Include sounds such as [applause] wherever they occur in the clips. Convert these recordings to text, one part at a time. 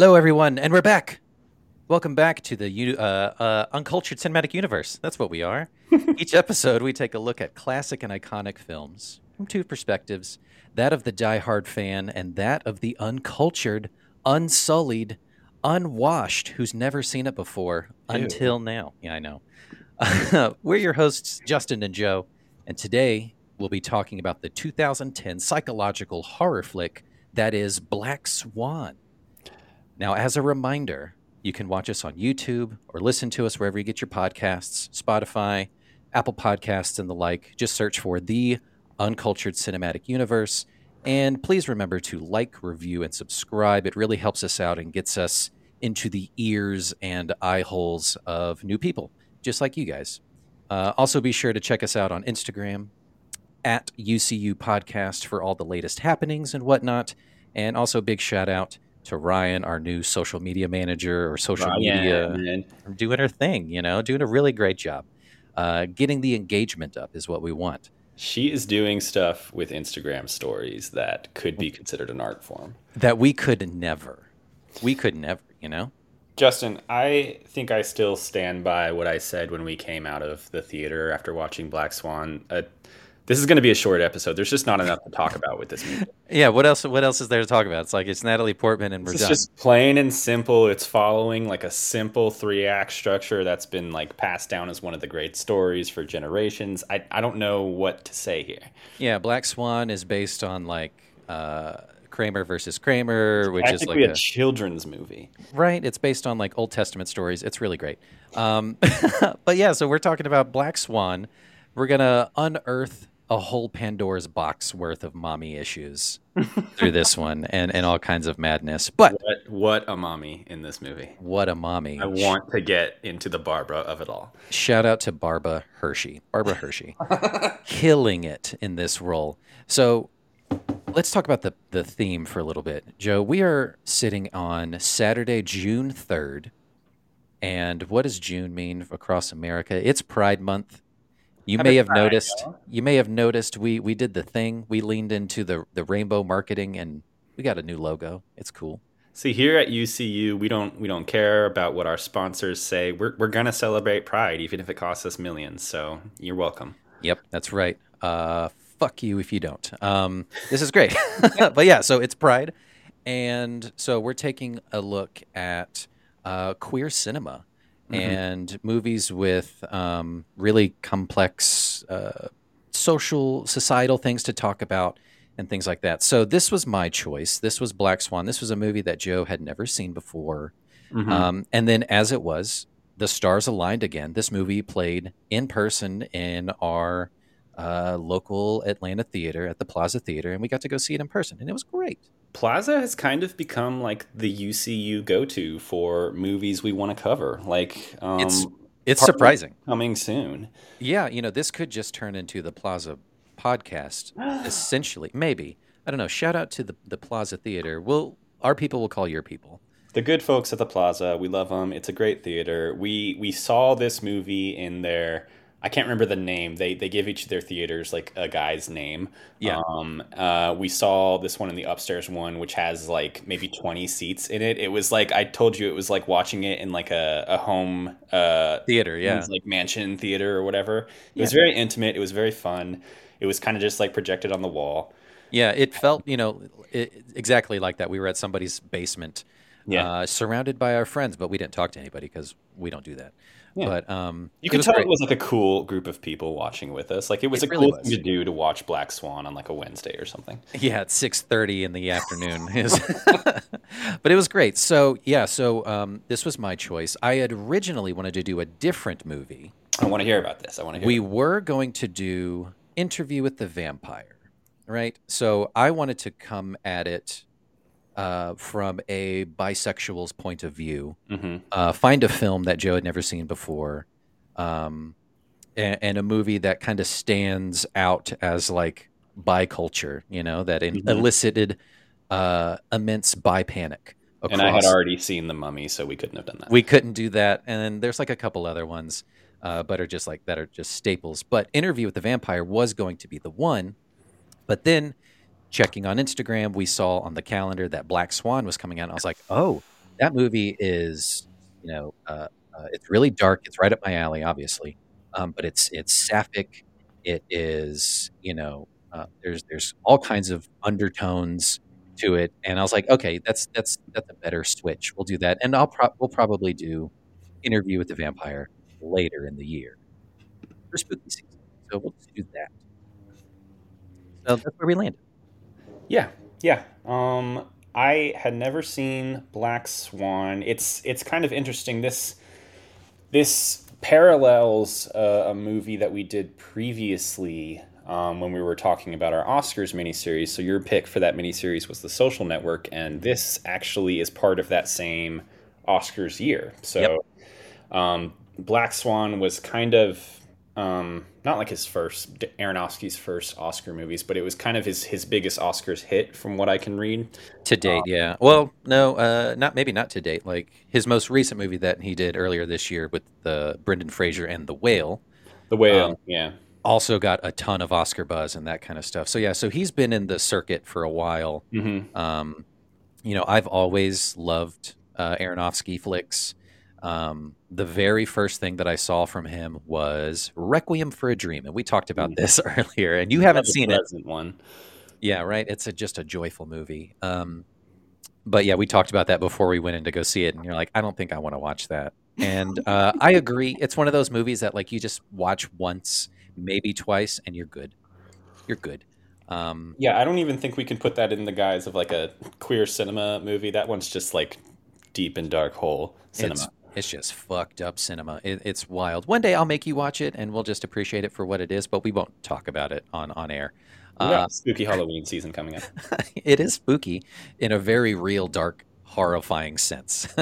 Hello, everyone, and we're back. Welcome back to the uh, uh, Uncultured Cinematic Universe. That's what we are. [laughs] Each episode, we take a look at classic and iconic films from two perspectives that of the die-hard fan and that of the uncultured, unsullied, unwashed who's never seen it before until now. Yeah, I know. [laughs] we're your hosts, Justin and Joe, and today we'll be talking about the 2010 psychological horror flick that is Black Swan. Now, as a reminder, you can watch us on YouTube or listen to us wherever you get your podcasts, Spotify, Apple Podcasts, and the like. Just search for the Uncultured Cinematic Universe. And please remember to like, review, and subscribe. It really helps us out and gets us into the ears and eye holes of new people, just like you guys. Uh, also, be sure to check us out on Instagram at UCU Podcast for all the latest happenings and whatnot. And also, big shout out to Ryan, our new social media manager or social Ryan, media, doing her thing, you know, doing a really great job. Uh, getting the engagement up is what we want. She is doing stuff with Instagram stories that could be considered an art form. That we could never, we could never, you know? Justin, I think I still stand by what I said when we came out of the theater after watching Black Swan. Uh, this is going to be a short episode. There's just not enough to talk about with this movie. [laughs] Yeah. What else? What else is there to talk about? It's like it's Natalie Portman and we're It's done. just plain and simple. It's following like a simple three act structure that's been like passed down as one of the great stories for generations. I, I don't know what to say here. Yeah, Black Swan is based on like uh, Kramer versus Kramer, which is like a a, children's movie. right. It's based on like Old Testament stories. It's really great. Um, [laughs] but yeah, so we're talking about Black Swan. We're gonna unearth a whole Pandora's box worth of mommy issues [laughs] through this one, and and all kinds of madness. But What what a mommy in this movie. what a mommy! I want to get into the Barbara of it all. Shout out to Barbara Hershey. Barbara Hershey. Killing it in this role. So let's talk about the, the theme for a little bit. Joe, we are sitting on Saturday, June 3rd. And what does June mean across America? It's Pride Month. You may have noticed. y'all. You may have noticed we we did the thing. We leaned into the the rainbow marketing, and we got a new logo. It's cool. See, here at UCU, we don't we don't care about what our sponsors say. We're we're gonna celebrate Pride, even if it costs us millions. So you're welcome. Yep, that's right. Uh, fuck you if you don't. Um, this is great. [laughs] but yeah, so it's Pride. And so we're taking a look at uh, queer cinema and movies with um, really complex uh, social, societal things to talk about and things like that. So this was my choice. This was Black Swan. This was a movie that Joe had never seen before. Um, and then, as it was, the stars aligned again. This movie played in person in our uh, local Atlanta theater at the Plaza Theater, and we got to go see it in person, and it was great. Plaza has kind of become like the UCU go to for movies we want to cover. Like um, It's it's surprising. coming soon. Yeah, you know, this could just turn into the Plaza podcast, [gasps] essentially. Maybe I don't know. Shout out to the the Plaza Theater. We'll our people will call your people. The good folks at the Plaza, we love them. It's a great theater. We we saw this movie in their I can't remember the name. They they give each of their theaters like a guy's name. Yeah. Um. Uh. We saw this one in the upstairs one, which has like maybe twenty seats in it. It was like I told you, it was like watching it in like a a home uh Theater, it yeah. was like mansion theater or whatever. It was very intimate. It was very fun. It was kind of just like projected on the wall. Yeah, it felt, you know, it, exactly like that. We were at somebody's basement, Yeah. uh, surrounded by our friends, but we didn't talk to anybody because we don't do that. Yeah. But um, You could tell great. it was like a cool group of people watching with us. Like it was It a really cool was. thing to do to watch Black Swan on like a Wednesday or something. Yeah, at six thirty in the afternoon. [laughs] Is- [laughs] but it was great. So yeah, so um, this was my choice. I had originally wanted to do a different movie. I want to hear about this. I want to hear. We were going to do Interview with the Vampire, right? So I wanted to come at it uh, from a bisexual's point of view. hmm uh, find a film that Joe had never seen before, um, and, and a movie that kind of stands out as like bi culture, you know, that in, Mhm. elicited uh, immense bi panic. And I had already seen The Mummy, so we couldn't have done that. We couldn't do that, and then there's like a couple other ones, uh, but are just like that are just staples. But Interview with the Vampire was going to be the one, but then checking on Instagram, we saw on the calendar that Black Swan was coming out, and I was like, oh, that movie is, you know, uh, uh, it's really dark. It's right up my alley, obviously, um, but it's it's sapphic. It is, you know, uh, there's there's all kinds of undertones to it, and I was like, okay, that's that's that's a better switch. We'll do that, and I'll pro- we'll probably do Interview with the Vampire later in the year for spooky season. So we'll do that. So that's where we landed. Yeah, yeah. Um, I had never seen Black Swan. It's it's kind of interesting. This this parallels uh, a movie that we did previously um, when we were talking about our Oscars miniseries. So your pick for that miniseries was The Social Network, and this actually is part of that same Oscars year. So yep. um, Black Swan was kind of um, not like his first Aronofsky's first Oscar movies, but it was kind of his his biggest Oscars hit from what I can read to date. Um, yeah, well, no, uh, not maybe not to date. Like his most recent movie that he did earlier this year with the Brendan Fraser and The Whale. The Whale, um, yeah, also got a ton of Oscar buzz and that kind of stuff. So yeah, so he's been in the circuit for a while. Mm-hmm. Um, you know, I've always loved uh, Aronofsky flicks. Um, the very first thing that I saw from him was Requiem for a Dream, and we talked about mm-hmm. this [laughs] earlier, and you haven't seen it. One, yeah, right. It's a, just a joyful movie. Um, but yeah, we talked about that before we went in to go see it, and you're like, I don't think I want to watch that. And uh, I agree. It's one of those movies that like you just watch once, maybe twice, and you're good. You're good. Um, yeah, I don't even think we can put that in the guise of like a queer cinema movie. That one's just like deep and dark hole cinema. It's, just fucked up cinema. It, it's wild. One day I'll make you watch it, and we'll just appreciate it for what it is. But we won't talk about it on on air. Uh, spooky Halloween season coming up. [laughs] it is spooky in a very real, dark, horrifying sense. [laughs]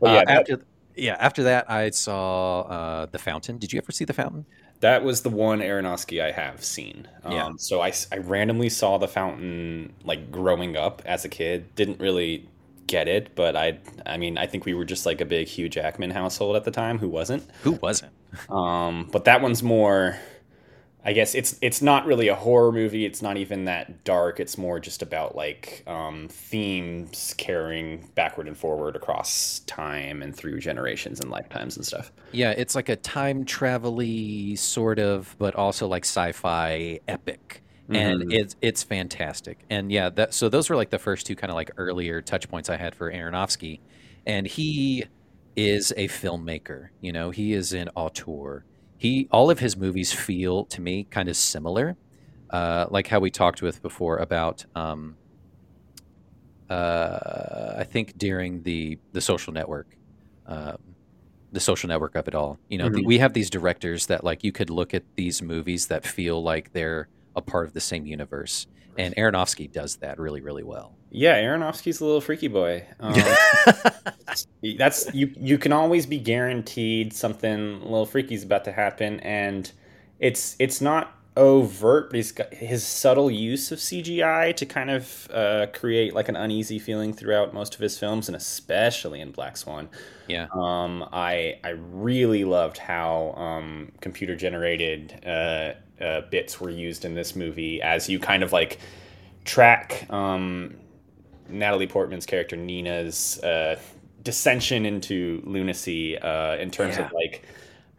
well, yeah, uh, that, after yeah, after that I saw uh, the Fountain. Did you ever see the Fountain? That was the one Aronofsky I have seen. Um, yeah. So I, I randomly saw the Fountain like growing up as a kid. Didn't really get it, but I I mean I think we were just like a big Hugh Jackman household at the time. Who wasn't? Who wasn't? um, but that one's more. I guess it's it's not really a horror movie. It's not even that dark. It's more just about like um, themes carrying backward and forward across time and through generations and lifetimes and stuff. Yeah, it's like a time travel sort of, but also like sci-fi epic and mm-hmm. it's it's fantastic. And yeah, that so those were like the first two kind of like earlier touch points I had for Aronofsky, and he is a filmmaker. You know, he is an auteur. He all of his movies feel to me kind of similar, uh, like how we talked with before about. Um, uh, I think during the the social network, uh, the social network of it all. You know, mm-hmm. the, we have these directors that like you could look at these movies that feel like they're a part of the same universe. And Aronofsky does that really, really well. Yeah, Aronofsky's a little freaky boy. [laughs] Um, that's you. You can always be guaranteed something a little freaky is about to happen, and it's it's not overt, but he's got his subtle use of CGI to kind of uh, create like an uneasy feeling throughout most of his films, and especially in Black Swan. Yeah. Um, I I really loved how um, computer generated uh, uh, bits were used in this movie as you kind of like track um, Natalie Portman's character Nina's uh, dissension into lunacy uh, in terms yeah. of like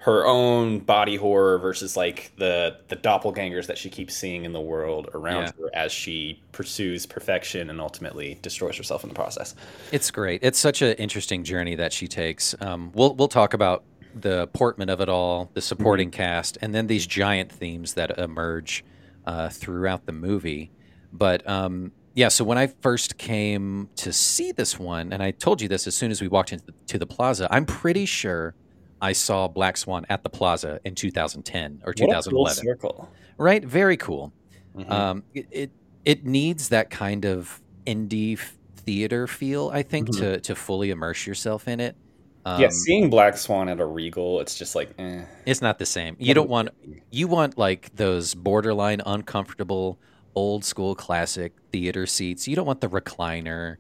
her own body horror versus like the the doppelgangers that she keeps seeing in the world around yeah. her as she pursues perfection and ultimately destroys herself in the process. It's great. It's such an interesting journey that she takes. Um, we'll we'll talk about the Portman of it all, the supporting mm-hmm. cast, and then these giant themes that emerge uh, throughout the movie. But um, yeah, so when I first came to see this one, and I told you this as soon as we walked into the, to the plaza, I'm pretty sure I saw Black Swan at the Plaza in 2010 or 2011. circle. Right, very cool. Mm-hmm. Um, it, it, it needs that kind of indie theater feel, I think, mm-hmm. to to fully immerse yourself in it. Um, yeah, seeing Black Swan at a Regal, it's just like, eh. it's not the same. You don't want you want like those borderline uncomfortable old school classic theater seats. You don't want the recliner.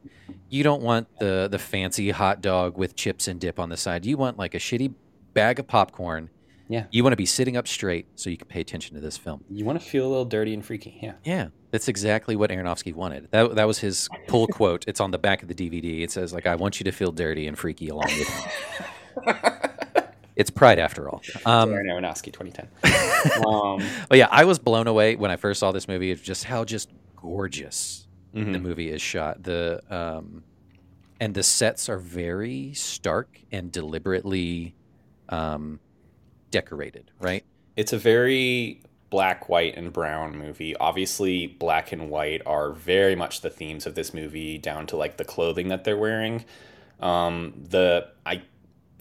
You don't want the the fancy hot dog with chips and dip on the side. You want like a shitty bag of popcorn Yeah. You want to be sitting up straight so you can pay attention to this film. You want to feel a little dirty and freaky. Yeah. Yeah, that's exactly what Aronofsky wanted. That that was his pull quote. It's on the back of the DVD. It says like, "I want you to feel dirty and freaky along with me." [laughs] it's pride after all. Um, Darren Aronofsky, 2010. [laughs] um, but yeah, I was blown away when I first saw this movie of just how just gorgeous the mhm. movie is shot. The um, and the sets are very stark and deliberately um, decorated. Right? It's a very black, white, and brown movie. Obviously, black and white are very much the themes of this movie, down to like the clothing that they're wearing. Um, the I,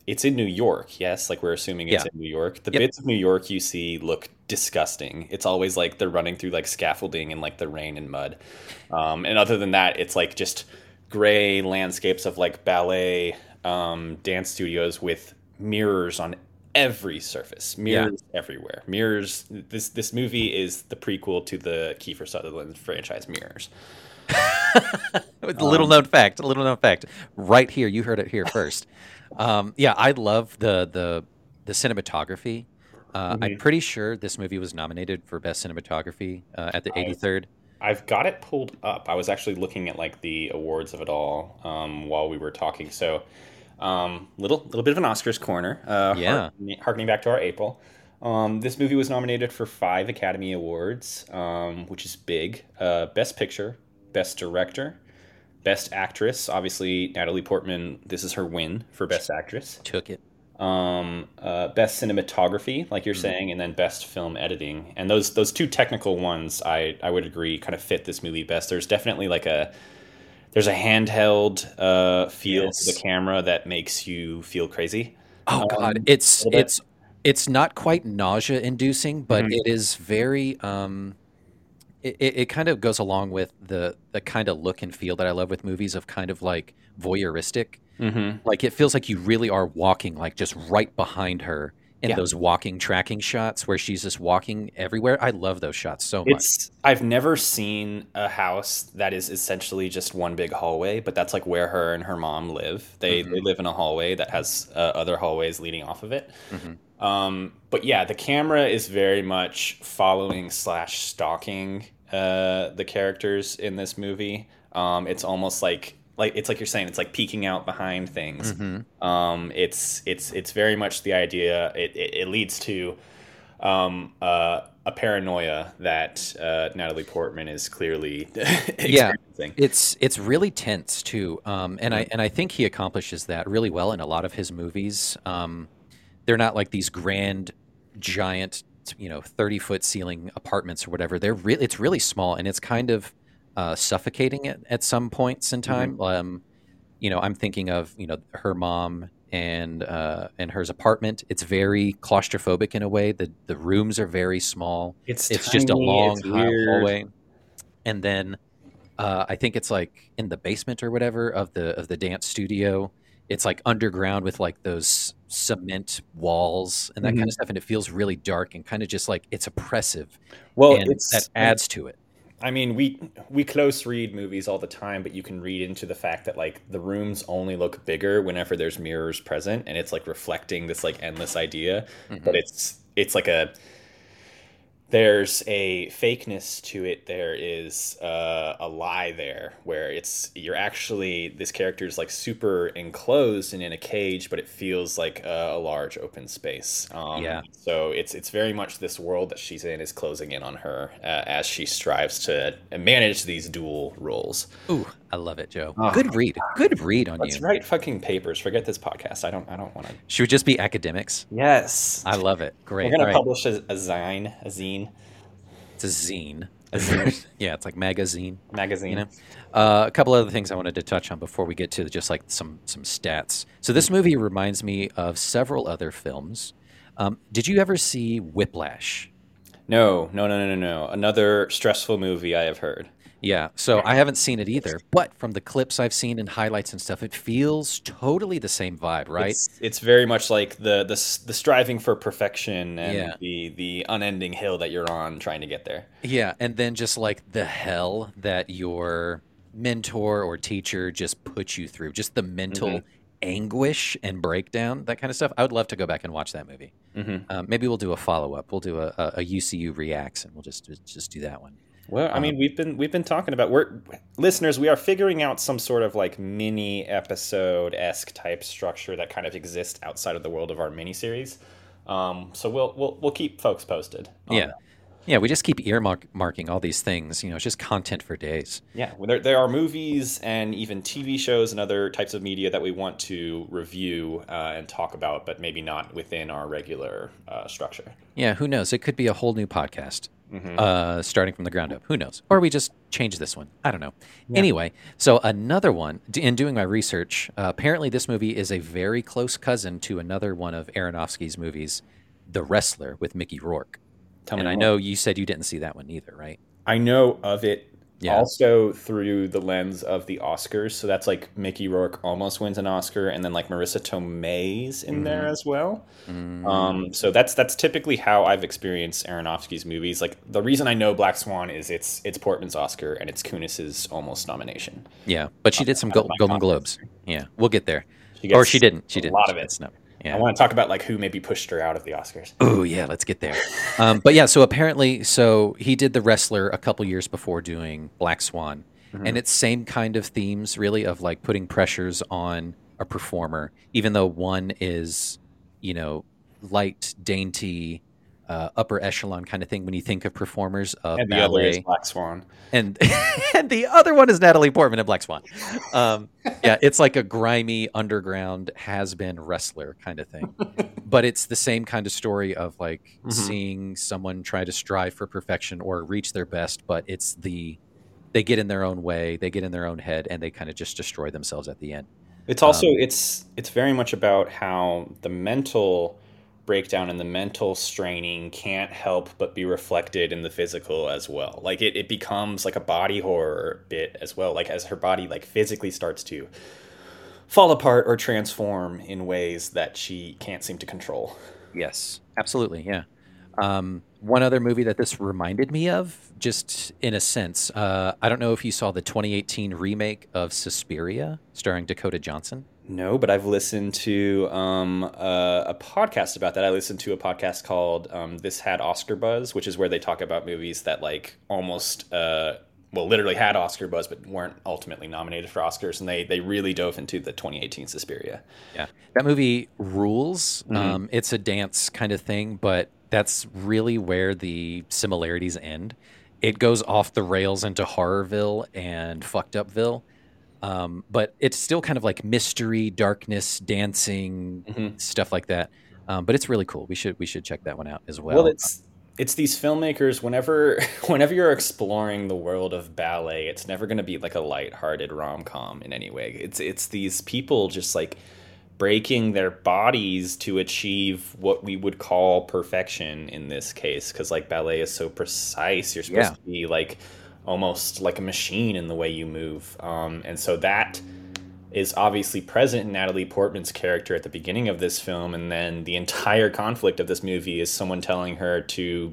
it's in New York, yes. Like we're assuming it's Yeah. in New York. The Yep. bits of New York you see look disgusting. It's always like they're running through like scaffolding and like the rain and mud. Um, and other than that, it's like just gray landscapes of like ballet um, dance studios with mirrors on every surface mirrors everywhere mirrors this this movie is the prequel to the Kiefer Sutherland franchise mirrors [laughs] A little known fact. A little known fact. Right here, you heard it here first. Um, yeah, I love the the the cinematography. Uh, I'm Mhm. pretty sure this movie was nominated for best cinematography uh, at the I- 83rd. I've got it pulled up I was actually looking at like the awards of it all um, while we were talking so um, little little bit of an Oscars corner uh, Yeah. harkening, harkening back to our April um, this movie was nominated for five Academy Awards um, which is big uh, best picture best director best actress obviously Natalie Portman this is her win for best actress Took it. um, uh, best cinematography, like you're Mhm. saying, and then best film editing. And those those two technical ones, I I would agree, kind of fit this movie best. There's definitely like a there's a handheld uh, feel to the camera that makes you feel crazy. Oh God, Um, it's it's it's not quite nausea inducing, but Mhm. it is very. Um, it, it it kind of goes along with the the kind of look and feel that I love with movies of kind of like voyeuristic. Mm-hmm. Like it feels like you really are walking like just right behind her in Yeah. those walking tracking shots where she's just walking everywhere. I love those shots so much. I've never seen a house that is essentially just one big hallway, but that's like where her and her mom live. They Mhm. they live in a hallway that has uh, other hallways leading off of it. Mhm. Um, but yeah, the camera is very much following slash stalking uh, the characters in this movie. Um, it's almost like like it's like you're saying it's like peeking out behind things. Mhm. Um, it's it's it's very much the idea. It it, it leads to um, uh, a paranoia that uh, Natalie Portman is clearly [laughs] experiencing. It's it's really tense too, um, and Mm-hmm. I and I think he accomplishes that really well in a lot of his movies. Um, they're not like these grand, giant, you know, thirty foot ceiling apartments or whatever. They're really it's really small, and it's kind of uh, suffocating it at some points in time. Um, you know, I'm thinking of you know her mom and uh, and hers apartment. It's very claustrophobic in a way. The the rooms are very small It's it's just a long high hallway and then uh, i think it's like in the basement or whatever of the of the dance studio it's like underground with like those cement walls and that kind Mhm. of stuff and it feels really dark and kind of just like it's oppressive Well, it's that adds to it I mean, we we close read movies all the time, but you can read into the fact that like the rooms only look bigger whenever there's mirrors present, and it's like reflecting this like endless idea. Mhm. But it's it's like a there's a fakeness to it. There is uh, a lie there where it's you're actually this character is like super enclosed and in a cage, but it feels like a, a large open space. Um, Yeah. So it's it's very much this world that she's in is closing in on her uh, as she strives to manage these dual roles. ooh i love it joe Oh, good read good read on Let's you write fucking papers. Forget this podcast. I don't. I don't want to. should we just be academics Yes. i love it great We're gonna right. publish a, a zine, a zine, it's a zine A [laughs] zine. yeah it's like magazine magazine. You know? Uh, a couple other things I wanted to touch on before we get to just like some some stats. So this movie reminds me of several other films. Um, did you ever see Whiplash? No, no, no, no, no, no. Another stressful movie I have heard. Yeah. So I haven't seen it either, but from the clips I've seen and highlights and stuff, it feels totally the same vibe, right? It's, it's very much like the, the the striving for perfection and Yeah. the the unending hill that you're on trying to get there. Yeah, and then just like the hell that your mentor or teacher just puts you through, just the mental Mhm. anguish and breakdown, that kind of stuff. I would love to go back and watch that movie. Mhm. Um, maybe we'll do a follow up. We'll do a, a, a UCU reacts, and we'll just just do that one. Well, I mean, we've been we've been talking about we're listeners. We are figuring out some sort of like mini episode esque type structure that kind of exists outside of the world of our miniseries. Um, so we'll we'll we'll keep folks posted. Yeah, that. yeah. We just keep earmarking all these things. You know, it's just content for days. yeah. Well, There there are movies and even TV shows and other types of media that we want to review uh, and talk about, but maybe not within our regular uh, structure. Yeah, who knows? It could be a whole new podcast, uh, starting from the ground up. Who knows? Or we just change this one. I don't know. Anyway, so another one. In doing my research, uh, apparently this movie is a very close cousin to another one of Aronofsky's movies, The Wrestler with Mickey Rourke. Tell and me I more. know you said you didn't see that one either, right? I know of it Yeah. also through the lens of the Oscars. So that's like Mickey Rourke almost wins an Oscar, and then like Marisa Tomei's in Mm-hmm. there as well. Um, so that's that's typically how I've experienced Aronofsky's movies. Like the reason I know Black Swan is it's it's Portman's Oscar and it's Kunis's almost nomination. Yeah, but she did some my Golden. Globes. Yeah, we'll get there. She or she didn't. She a didn't. lot of it. gets no- I want to talk about like who maybe pushed her out of the Oscars. Oh yeah, let's get there. Um, but yeah, so apparently, so he did the wrestler a couple years before doing Black Swan, and it's same kind of themes really of like putting pressures on a performer, even though one is, you know, light, dainty, uh, upper echelon kind of thing. When you think of performers of And the other is Black Swan. and [laughs] and the other one is Natalie Portman in Black Swan. Um, yeah, it's like a grimy underground has been wrestler kind of thing, but it's the same kind of story of like [laughs] Mhm. seeing someone try to strive for perfection or reach their best, but it's the they get in their own way, they get in their own head, and they kind of just destroy themselves at the end. It's also Um, it's it's very much about how the mental breakdown and the mental straining can't help but be reflected in the physical as well. Like it, it becomes like a body horror bit as well. Like as her body like physically starts to fall apart or transform in ways that she can't seem to control. Yes, absolutely. Yeah. Um, one other movie that this reminded me of, just in a sense, uh, I don't know if you saw the 2018 remake of Suspiria starring Dakota Johnson. No, but I've listened to um, a, a podcast about that. I listened to a podcast called um, "This Had Oscar Buzz," which is where they talk about movies that like almost, uh, well, literally had Oscar buzz, but weren't ultimately nominated for Oscars. And they they really dove into the 2018 Suspiria. Yeah. That movie rules. Mhm. Um, it's a dance kind of thing, but that's really where the similarities end. It goes off the rails into Horrorville and Fucked Upville. Um, but it's still kind of like mystery, darkness, dancing, Mhm. stuff like that. Um, but it's really cool. We should we should check that one out as well. Well, it's it's these filmmakers. Whenever [laughs] whenever you're exploring the world of ballet, it's never going to be like a lighthearted rom com in any way. It's it's these people just like breaking their bodies to achieve what we would call perfection in this case because like ballet is so precise you're supposed Yeah. to be like almost like a machine in the way you move um, and so that is obviously present in Natalie Portman's character at the beginning of this film, and then the entire conflict of this movie is someone telling her to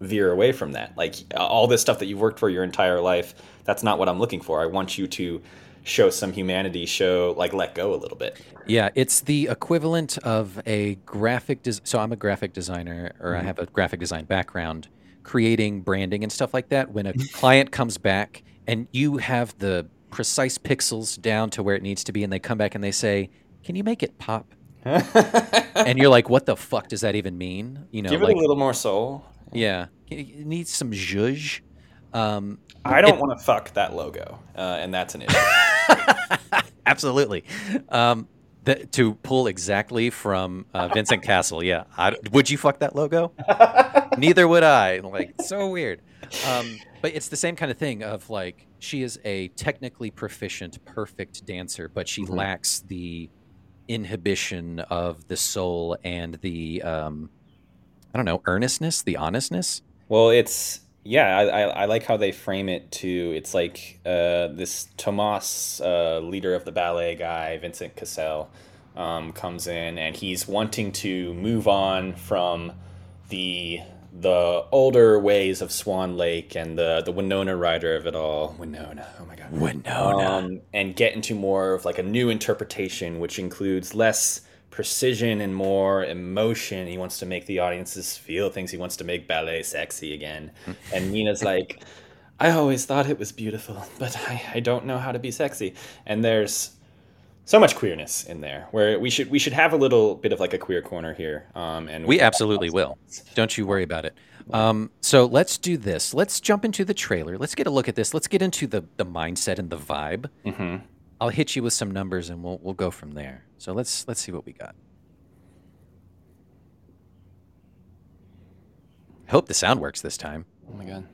veer away from that. Like all this stuff that you've worked for your entire life, that's not what I'm looking for. I want you to show some humanity, show like let go a little bit. Yeah, it's the equivalent of a graphic. Des- so I'm a graphic designer, or I have a graphic design background, creating branding and stuff like that. When a [laughs] client comes back and you have the precise pixels down to where it needs to be, and they come back and they say, "Can you make it pop?" [laughs] and you're like, "What the fuck does that even mean?" You know, Give like, it a little more soul. yeah, it needs some zhuzh. Um, I don't want to fuck that logo, uh, and that's an issue. [laughs] Absolutely. Um, to pull exactly from uh, Vincent Cassel, yeah. I, would you fuck that logo? [laughs] Neither would I. Like, so weird. Um, but it's the same kind of thing of like, she is a technically proficient, perfect dancer, but she Mhm. lacks the inhibition of the soul and the, um, I don't know, earnestness, the honestness. Well, it's yeah. I, I, I like how they frame it too. It's like uh, this Thomas, uh, leader of the ballet guy, Vincent Cassel, um, comes in and he's wanting to move on from the the older ways of Swan Lake and the the Winona Ryder of it all. Winona, oh my god, Winona, um, and get into more of like a new interpretation, which includes less precision and more emotion. He wants to make the audiences feel things. He wants to make ballet sexy again. [laughs] And Nina's like, I always thought it was beautiful, but I, I don't know how to be sexy. And there's so much queerness in there where we should we should have a little bit of like a queer corner here. Um, and we absolutely will. Don't you worry about it. Um, so let's do this. Let's jump into the trailer. Let's get a look at this. Let's get into the the mindset and the vibe. Mm-hmm. I'll hit you with some numbers and we'll we'll go from there. So let's let's see what we got. I Hope the sound works this time. Oh my god.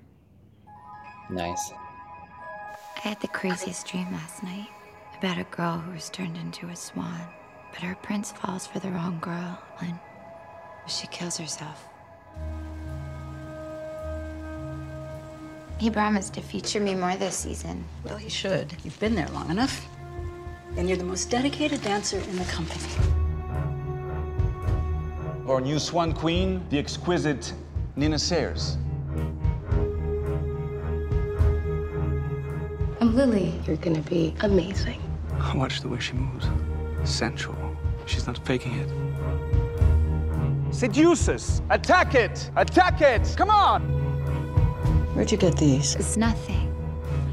Nice. I had the craziest dream last night about a girl who was turned into a swan, but her prince falls for the wrong girl and she kills herself. He promised to feature me more this season. Well, he should. You've been there long enough. And you're the most dedicated dancer in the company. Our new swan queen, the exquisite Nina Sayers. I'm Lily. You're gonna be amazing. I watch the way she moves. Sensual. She's not faking it. Seduce us! Attack it! Attack it! Come on! Where'd you get these? It's nothing.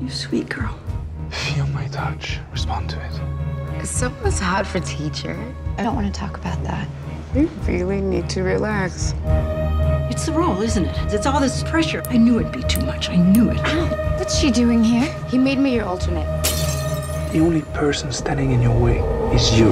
You sweet girl. Feel my touch. Respond to it. Someone's hot for teacher. I don't want to talk about that. You really need to relax. It's the role, isn't it? It's all this pressure. I knew it'd be too much. I knew it. What's she doing here? He made me your alternate. The only person standing in your way is you.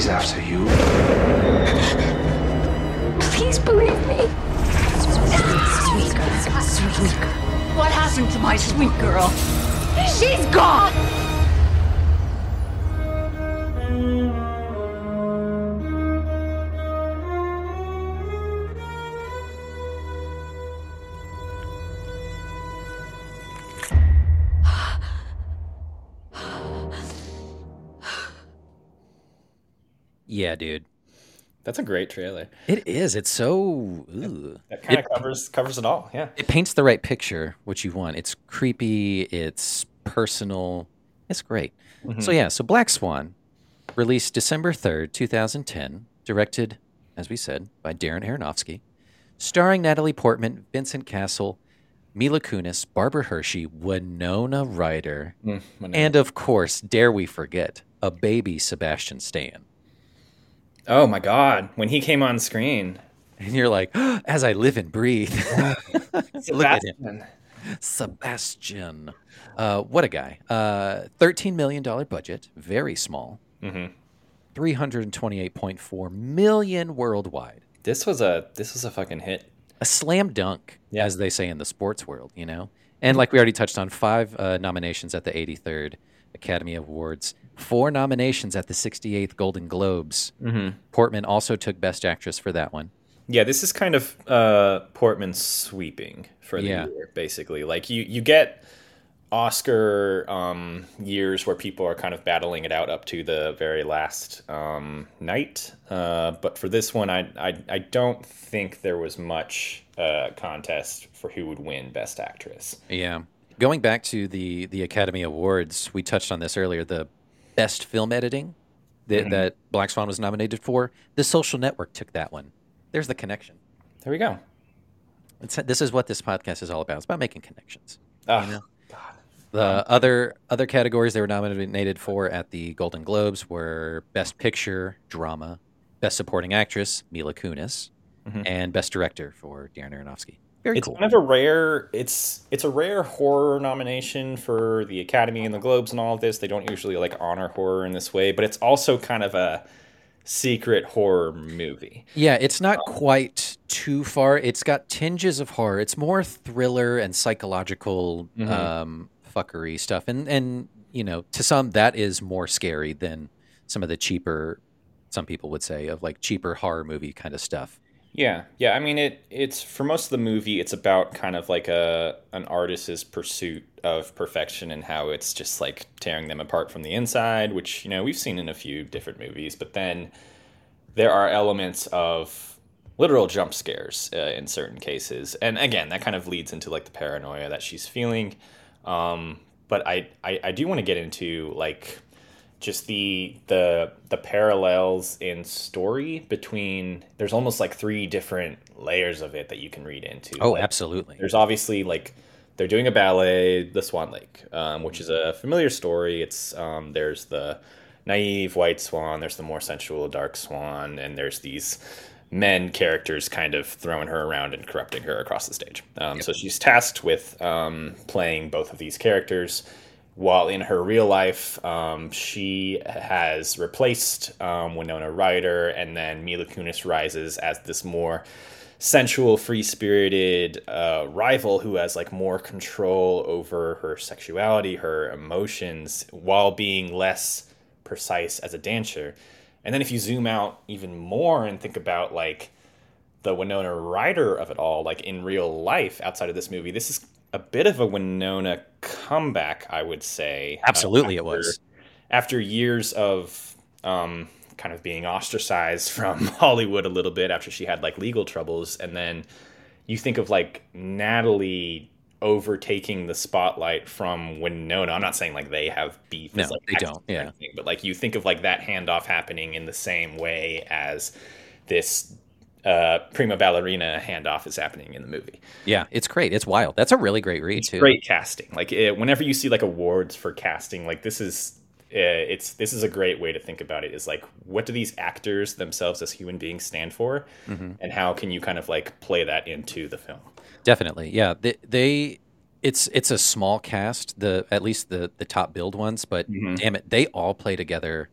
Nobody's after you. Please believe me. Sweet girl. Sweet girl. What happened to my sweet girl? She's gone. Yeah, dude. That's a great trailer. It is. It's so. Ooh. That kind of covers covers it all. Yeah. It paints the right picture, which you want. It's creepy. It's personal. It's great. Mm-hmm. So yeah. So Black Swan, released December third, two thousand ten, directed, as we said, by Darren Aronofsky, starring Natalie Portman, Vincent Cassel, Mila Kunis, Barbara Hershey, Winona Ryder, mm, and of course, dare we forget, a baby Sebastian Stan. Oh my god, when he came on screen. And you're like, [gasps] as I live and breathe. [laughs] Look at him. Sebastian. Sebastian. Uh, what a guy. Uh, $13 million budget, very small. Mhm. 328.4 million worldwide. This was a this was a fucking hit. A slam dunk, Yeah. as they say in the sports world, you know? And like we already touched on, five uh, nominations at the 83rd Academy Awards, four nominations at the 68th Golden Globes. Mm-hmm. Portman also took Best Actress for that one. Yeah, this is kind of uh, Portman sweeping for the Yeah. year, basically. Like you, you get Oscar um, years where people are kind of battling it out up to the very last um, night, uh, but for this one, I, I, I don't think there was much uh, contest for who would win Best Actress. Yeah. Going back to the the Academy Awards, we touched on this earlier. The best film editing that, Mm-hmm. that Black Swan was nominated for, The Social Network took that one. There's the connection. There we go. It's, this is what this podcast is all about. It's about making connections. Oh, The other other categories they were nominated for at the Golden Globes were Best Picture, Drama, Best Supporting Actress, Mila Kunis, and Best Director for Darren Aronofsky. Very Mm-hmm. it's cool. kind of a rare it's it's a rare horror nomination for the academy and the globes and all of this they don't usually like honor horror in this way but it's also kind of a secret horror movie Yeah, it's not quite too far. It's got tinges of horror. It's more thriller and psychological um, fuckery stuff, and and you know, to some that is more scary than some of the cheaper, some people would say, of like cheaper horror movie kind of stuff. Yeah, yeah. I mean, it it's for most of the movie, it's about kind of like a an artist's pursuit of perfection and how it's just like tearing them apart from the inside, which you know we've seen in a few different movies. But then there are elements of literal jump scares uh, in certain cases, and again, that kind of leads into like the paranoia that she's feeling. Um, but I, I I do want to get into like just the the the parallels in story between there's almost like three different layers of it that you can read into. Oh, Like, absolutely. There's obviously like they're doing a ballet, The Swan Lake, um, which is a familiar story. It's um, there's the naive white swan, there's the more sensual dark swan, and there's these men characters kind of throwing her around and corrupting her across the stage. Um, So she's tasked with um, playing both of these characters. While in her real life, um, she has replaced um, Winona Ryder, and then Mila Kunis rises as this more sensual, free spirited uh, rival who has like more control over her sexuality, her emotions, while being less precise as a dancer. And then if you zoom out even more and think about like the Winona Ryder of it all, like in real life outside of this movie, this is a bit of a Winona comeback, I would say. uh, Absolutely, it was. After years of um, kind of being ostracized [laughs] from Hollywood a little bit after she had like legal troubles, and then you think of like Natalie overtaking the spotlight from Winona. I'm not saying like they have beef. No, as, like, they don't, yeah. but like you think of like that handoff happening in the same way as this uh, prima ballerina handoff is happening in the movie. Yeah, it's great. It's wild. That's a really great read too. Great casting. Like it, whenever you see like awards for casting, like this is. Uh, it's this is a great way to think about it. Is like, what do these actors themselves as human beings stand for, Mm-hmm. and how can you kind of like play that into the film? Definitely. Yeah. They, they it's it's a small cast, the at least the the top build ones, but Mhm. damn it, they all play together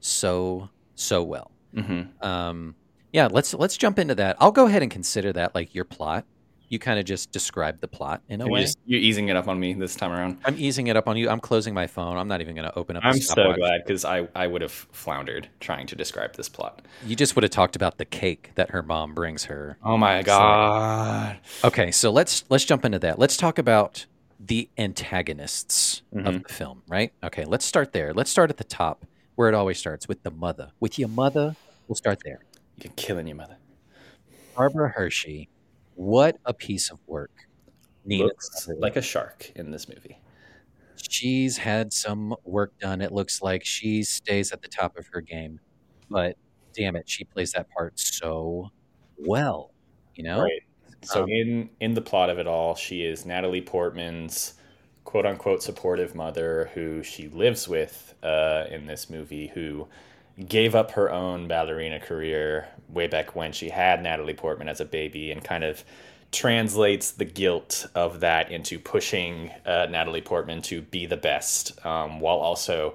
so so well. Mm-hmm. Um yeah, let's let's jump into that. I'll go ahead and consider that like your plot. You kind of just describe the plot in a You way. just, you're easing it up on me this time around. I'm easing it up on you. I'm closing my phone. I'm not even going to open up. I'm so glad because I, I would have floundered trying to describe this plot. You just would have talked about the cake that her mom brings her. Oh my god! Okay, so let's let's jump into that. Let's talk about the antagonists Mm-hmm. of the film, right? Okay, let's start there. Let's start at the top where it always starts with the mother. With your mother, we'll start there. You're killing your mother. Barbara Hershey, what a piece of work. Nina Looks like a shark in this movie. she's had some work done. It looks like she stays at the top of her game, but damn it, she plays that part so well. You know, Right. So Um, in in the plot of it all, she is Natalie Portman's quote unquote supportive mother who she lives with uh, in this movie, who gave up her own ballerina career way back when she had Natalie Portman as a baby, and kind of translates the guilt of that into pushing uh, Natalie Portman to be the best, um, while also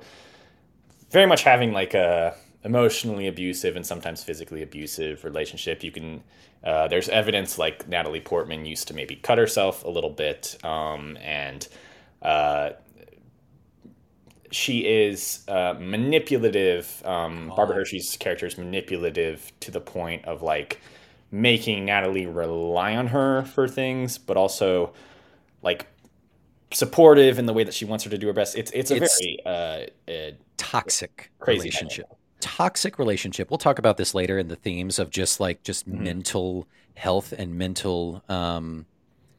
very much having like a emotionally abusive and sometimes physically abusive relationship. You can uh, there's evidence like Natalie Portman used to maybe cut herself a little bit, um, and uh, she is uh, manipulative. Um, Barbara Hershey's character is manipulative to the point of like making Natalie rely on her for things, but also like supportive in the way that she wants her to do her best. It's it's a It's- very uh, uh, toxic Crazy relationship. Toxic relationship. We'll talk about this later in the themes of just like just Mm-hmm. mental health and mental um,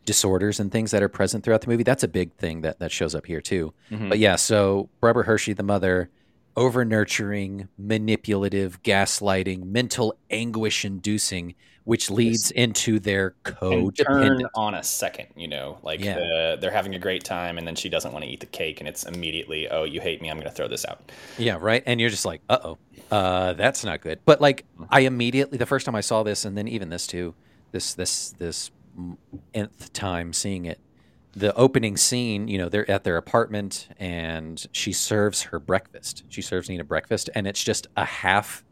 disorders and things that are present throughout the movie. That's a big thing that that shows up here too. Mm-hmm. But yeah, so Barbara Hershey, the mother, over nurturing, manipulative, gaslighting, mental anguish inducing, which leads into their codependent. turn on a second, you know, like Yeah. uh, they're having a great time and then she doesn't want to eat the cake and it's immediately, oh, you hate me, I'm going to throw this out. Yeah, right. And you're just like, uh oh, uh, that's not good. But like, I immediately the first time I saw this, and then even this too, this this this nth time seeing it, the opening scene. You know, they're at their apartment, and she serves her breakfast. She serves Nina breakfast, and it's just a half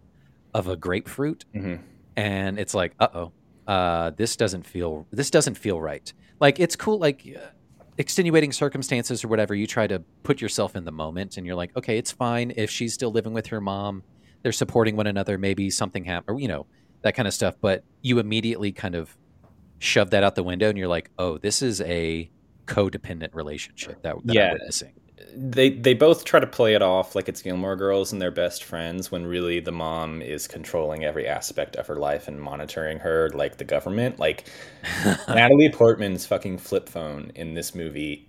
of a grapefruit, and it's like, uh oh, uh, this doesn't feel this doesn't feel right. Like it's cool, like. Uh, extenuating circumstances or whatever you try to put yourself in the moment and you're like okay it's fine if she's still living with her mom they're supporting one another maybe something happened or you know that kind of stuff. But you immediately kind of shove that out the window, and you're like, oh, this is a codependent relationship that, that Yeah. Witnessing. they they both try to play it off like it's Gilmore Girls and they're best friends when really the mom is controlling every aspect of her life and monitoring her like the government. Like [laughs] Natalie Portman's fucking flip phone in this movie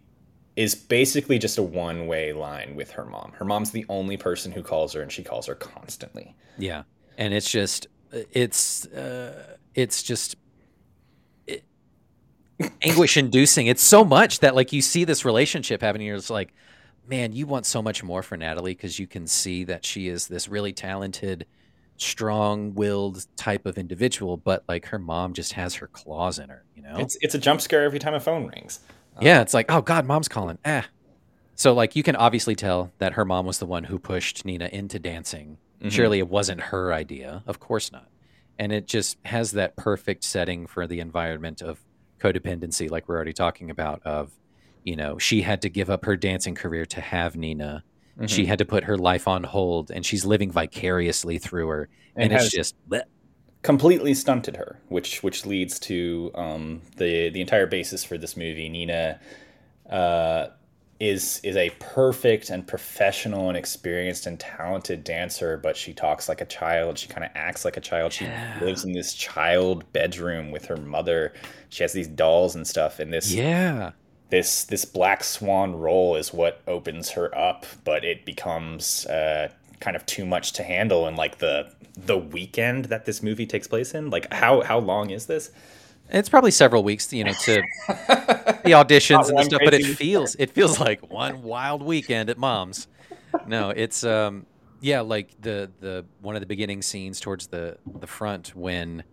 is basically just a one way line with her mom. Her mom's the only person who calls her and she calls her constantly. Yeah, and it's just it's uh, it's just anguish inducing. It's so much that like you see this relationship happening. You're just like, man, you want so much more for Natalie because you can see that she is this really talented, strong-willed type of individual, but like her mom just has her claws in her. You know, It's it's a jump scare every time a phone rings. yeah, it's like, oh God, mom's calling. Ah. So like you can obviously tell that her mom was the one who pushed Nina into dancing. Surely it wasn't her idea. Of course not. And it just has that perfect setting for the environment of codependency, like we're already talking about, of, you know, she had to give up her dancing career to have Nina. She had to put her life on hold and she's living vicariously through her. And, And it's just bleh. completely stunted her, which which leads to um, the the entire basis for this movie. Nina uh, is is a perfect and professional and experienced and talented dancer, but she talks like a child. She kind of acts like a child. She lives in this child bedroom with her mother. She has these dolls and stuff. And this yeah. this this black swan role is what opens her up, but it becomes uh, kind of too much to handle in like the the weekend that this movie takes place in. Like how how long is this? It's probably several weeks, you know, to the auditions [laughs] and stuff, but it feels it feels like one wild weekend at mom's. No, it's um yeah, like the the one of the beginning scenes towards the the front when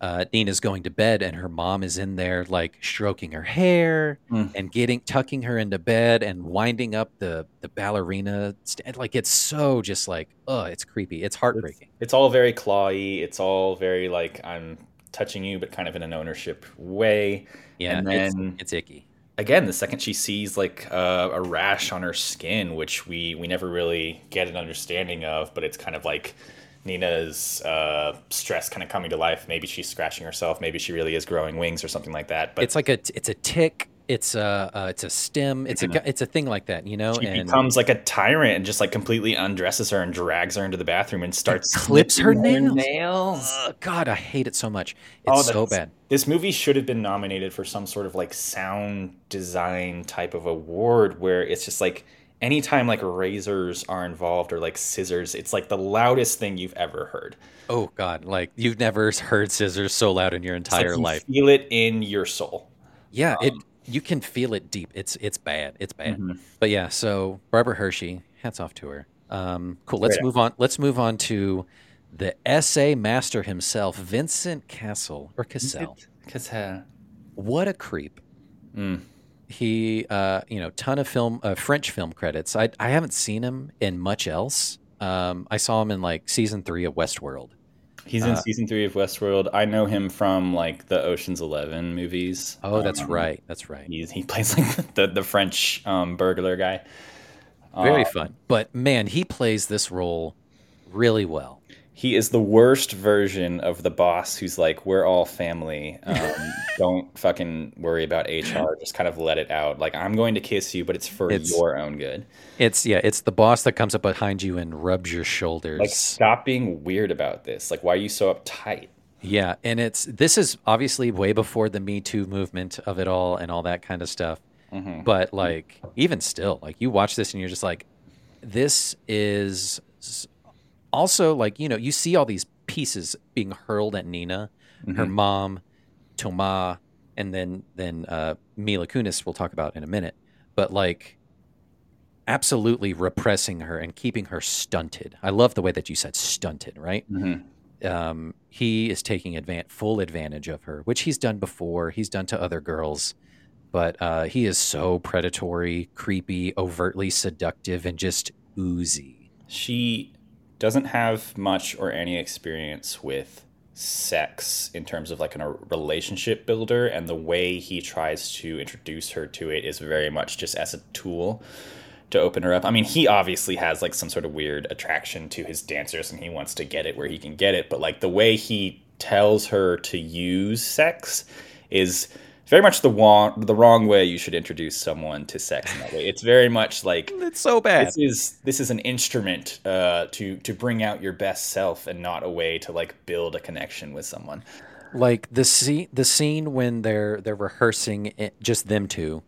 uh, Nina's going to bed and her mom is in there like stroking her hair Mm. and getting tucking her into bed and winding up the the ballerina st- like it's so just like oh it's creepy it's heartbreaking It's all very clawy. It's all very like I'm touching you, but kind of in an ownership way. yeah and it's, it's icky again, the second she sees like uh, a rash on her skin, which we we never really get an understanding of, but it's kind of like Nina's uh, stress kind of coming to life. Maybe she's scratching herself. Maybe she really is growing wings or something like that. But it's like a it's a tick it's a uh, it's a stem it's a it's a thing like that you know she and becomes like a tyrant and just like completely undresses her and drags her into the bathroom and starts clips her snipping nails. nails. Ugh, god i hate it so much Oh, it's so bad This movie should have been nominated for some sort of like sound design type of award where it's just like anytime like razors are involved or like scissors, it's like the loudest thing you've ever heard. oh god. Like you've never heard scissors so loud in your It's like entire you life. feel it in your soul. yeah it Um, you can feel it deep. It's it's bad. It's bad. Mhm. but yeah so barbara hershey hats off to her. Um cool. Let's move on let's move on to the essay master himself vincent castle or Cassel. Cause uh, what a creep. Mm. He uh you know ton of film uh, french film credits. I i haven't seen him in much else. Um i saw him in like season three of westworld. He's in Uh, season three of Westworld. I know him from like the Ocean's Eleven movies. oh that's Um, right. That's right. He's, he plays like [laughs] the the French um, burglar guy. very Uh, fun. But man he plays this role really well he is the worst version of the boss who's like, we're all family. Um, [laughs] don't fucking worry about HR. Just kind of let it out. Like, I'm going to kiss you, but it's for It's- your own good. it's yeah it's the boss that comes up behind you and rubs your shoulders Like, stop being weird about this. Like, why are you so uptight? Yeah, and it's this is obviously way before the Me Too movement of it all and all that kind of stuff. Mm-hmm. But like even still, like you watch this and you're just like this is also like, you know, you see all these pieces being hurled at Nina, her Mhm. mom, Thomas, and then then uh Mila Kunis we'll talk about in a minute. But like absolutely repressing her and keeping her stunted. I love the way that you said stunted, right? Mhm. um, he is taking advan- full advantage of her, which he's done before. He's done to other girls, but uh, he is so predatory, creepy, overtly seductive, and just oozy. She doesn't have much or any experience with sex in terms of like a relationship builder and the way he tries to introduce her to it is very much just as a tool to open her up. I mean, he obviously has like some sort of weird attraction to his dancers and he wants to get it where he can get it, but like the way he tells her to use sex is very much the wrong the wrong way you should introduce someone to sex in that way. It's very much like [laughs] It's so bad. this is this is an instrument uh, to to bring out your best self and not a way to like build a connection with someone. like the scene the scene when they're they're rehearsing it, just them two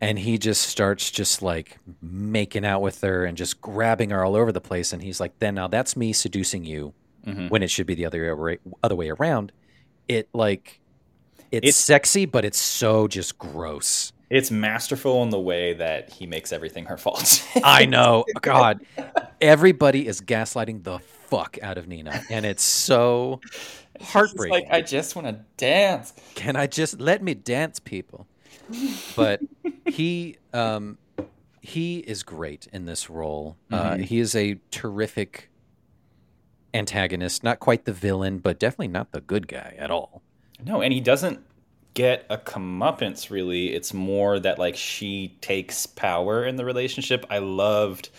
and he just starts just like making out with her and just grabbing her all over the place and he's like then now that's me seducing you when it should be the other way, other way around it like it's, It's- sexy but it's so just gross It's masterful in the way that he makes everything her fault. [laughs] i know [laughs] god everybody is gaslighting the fuck out of nina and it's so heartbreaking like I just want to dance. can I just let me dance, people? But he um, he is great in this role. Uh, Mhm. he is a terrific antagonist, not quite the villain, but definitely not the good guy at all. No, and he doesn't get a comeuppance really. It's more that like she takes power in the relationship. I loved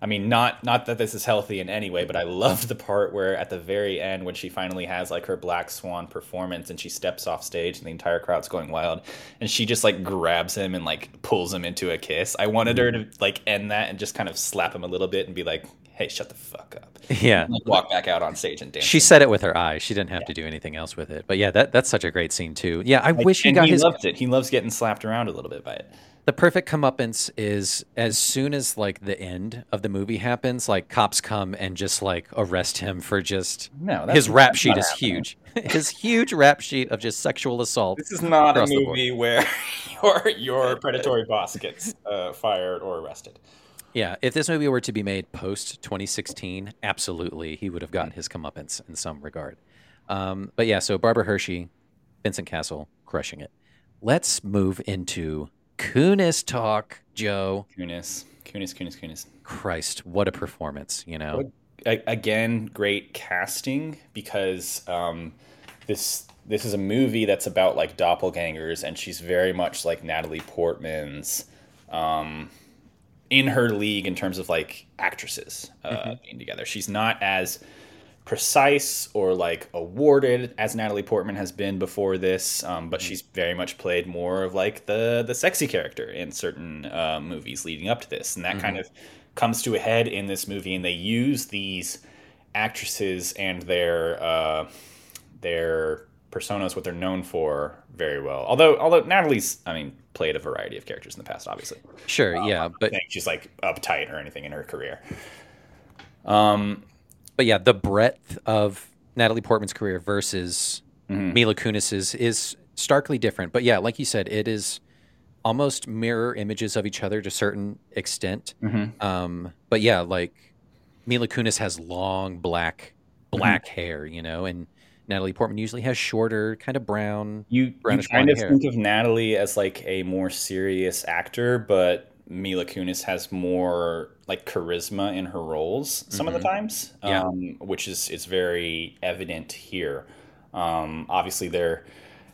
I mean not not that this is healthy in any way, but I loved the part where at the very end when she finally has like her black swan performance and she steps off stage and the entire crowd's going wild and she just like grabs him and like pulls him into a kiss. I wanted her to like end that and just kind of slap him a little bit and be like, "Hey, shut the fuck up." Yeah. Walk back out on stage and dance. She said it with her eyes. She didn't have to do anything else with it. But yeah, that that's such a great scene too. Yeah, I wish he got he his loves it. He loves getting slapped around a little bit by it. the perfect comeuppance is as soon as like the end of the movie happens, like cops come and just like arrest him for just No, that's his rap sheet is happening. huge. [laughs] his huge rap sheet of just sexual assault. This is not a across the board. movie where [laughs] your your predatory boss gets uh, fired or arrested. Yeah, if this movie were to be made post 2016, absolutely he would have gotten his comeuppance in some regard. Um, but yeah, so Barbara Hershey, Vincent Cassel, crushing it. Let's move into Kunis talk, Joe. Kunis, Kunis, Kunis, Kunis. Christ, what a performance! You know, again, great casting because um, this this is a movie that's about like doppelgangers, and she's very much like Natalie Portman's um, in her league in terms of like actresses uh, being together. She's not as precise or like awarded as Natalie Portman has been before this, um, but she's very much played more of like the the sexy character in certain uh, movies leading up to this, and that kind of comes to a head in this movie. And they use these actresses and their uh, their personas, what they're known for, very well. Although although Natalie's, I mean, played a variety of characters in the past, obviously. sure, yeah, but she's like uptight or anything in her career. Um, but yeah, the breadth of Natalie Portman's career versus Mila Kunis's is starkly different. But yeah, like you said, it is almost mirror images of each other to a certain extent. Um, but yeah, like Mila Kunis has long black black hair, you know, and Natalie Portman usually has shorter, kind of brown. you, you kind of hair. think of Natalie as like a more serious actor, but Mila Kunis has more like charisma in her roles some of the times, Yeah. um, which is is very evident here. Um, obviously, they're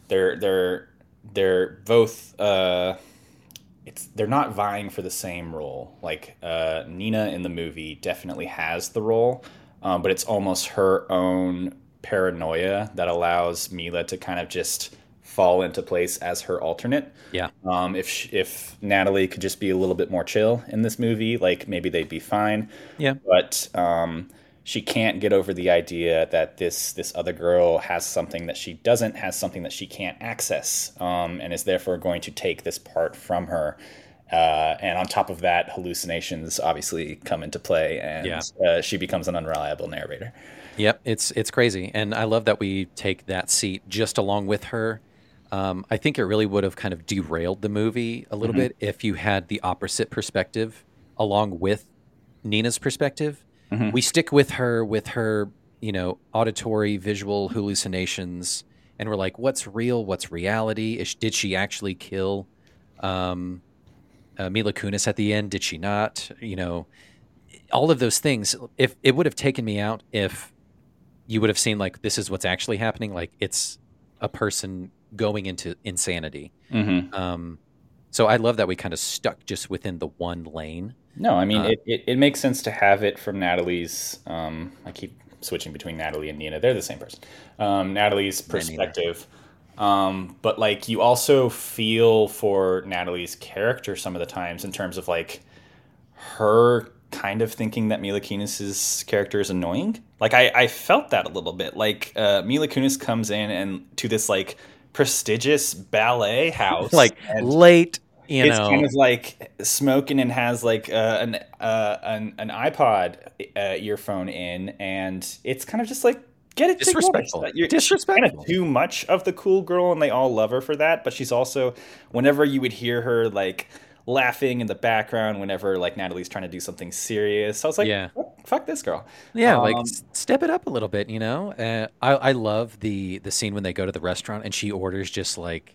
they're they're they're both. Uh, it's they're not vying for the same role. Like uh, Nina in the movie definitely has the role, um, but it's almost her own paranoia that allows Mila to kind of just fall into place as her alternate. Yeah. Um, if sh- if Natalie could just be a little bit more chill in this movie, like maybe they'd be fine. Yeah. But um, she can't get over the idea that this this other girl has something that she doesn't, has something that she can't access, um, and is therefore going to take this part from her. Uh, and on top of that, hallucinations obviously come into play, and Yeah. uh, she becomes an unreliable narrator. Yep, it's it's crazy, and I love that we take that seat just along with her. Um, I think it really would have kind of derailed the movie a little bit if you had the opposite perspective along with Nina's perspective. We stick with her with her, you know, auditory, visual hallucinations, and we're like, what's real? What's reality? Is, did she actually kill um, uh, Mila Kunis at the end? Did she not? You know, all of those things. If it would have taken me out if you would have seen like this is what's actually happening. Like it's a person going into insanity. Mm-hmm. Um, so I love that we kind of stuck just within the one lane. No, I mean Uh, it, it, it makes sense to have it from Natalie's. Um, I keep switching between Natalie and Nina. They're the same person. Um, Natalie's perspective. Um, but like you also feel for Natalie's character some of the times in terms of like her kind of thinking that Mila Kunis's character is annoying. Like I, I felt that a little bit. Like uh, Mila Kunis comes in and to this like prestigious ballet house, [laughs] like late, you it's know. kind of like smoking and has like uh, an uh, an an iPod uh, earphone in, and it's kind of just like get it together. Disrespectful. You're, Disrespectful. Kind of too much of the cool girl, and they all love her for that. But she's also, whenever you would hear her like laughing in the background, whenever like Natalie's trying to do something serious, I was like, Yeah. "Fuck- fuck this girl. Yeah, like Um, s- step it up a little bit, you know. Uh, I I love the the scene when they go to the restaurant and she orders just like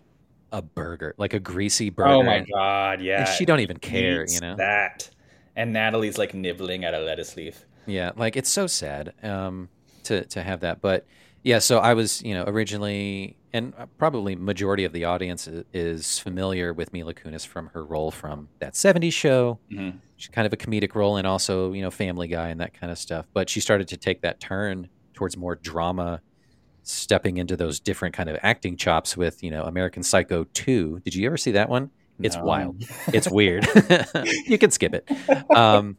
a burger, like a greasy burger. oh my and- god, yeah. she don't even care, you know. that. And Natalie's like nibbling at a lettuce leaf. Yeah, like it's so sad um, to to have that, but yeah. So I was, you know, originally, and probably majority of the audience is familiar with Mila Kunis from her role from that '70s show. Mhm. She's kind of a comedic role, and also, you know, Family Guy and that kind of stuff. But she started to take that turn towards more drama, stepping into those different kind of acting chops with, you know, American Psycho 2. Did you ever see that one? It's No. wild. [laughs] It's weird. [laughs] you can skip it. Um,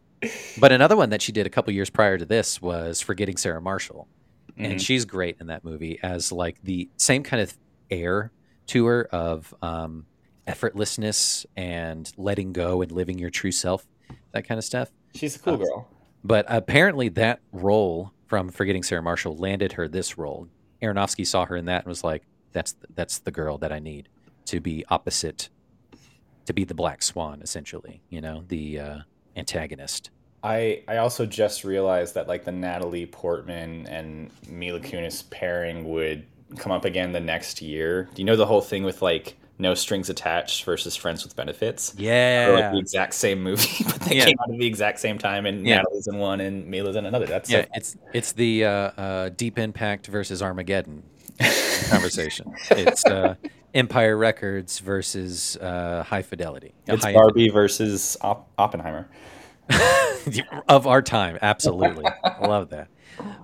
but another one that she did a couple years prior to this was Forgetting Sarah Marshall. And Mhm. she's great in that movie as like the same kind of air to her of um, effortlessness and letting go and living your true self, that kind of stuff. She's a cool Uh, girl. But apparently, that role from Forgetting Sarah Marshall landed her this role. Aronofsky saw her in that and was like, "That's that's the girl that I need to be opposite, to be the Black Swan, essentially. You know, the uh, antagonist." I I also just realized that like the Natalie Portman and Mila Kunis pairing would come up again the next year. Do you know the whole thing with like No Strings Attached versus Friends with Benefits? They're like Yeah, the exact same movie, [laughs] but they Yeah. came out at the exact same time, and Yeah. Natalie's in one and Mila's in another. That's so yeah. It's it's the uh, uh, Deep Impact versus Armageddon [laughs] conversation. It's uh, Empire Records versus uh, High Fidelity. It's High Barbie versus Op- Oppenheimer. [laughs] of our time. Absolutely. [laughs] Love that.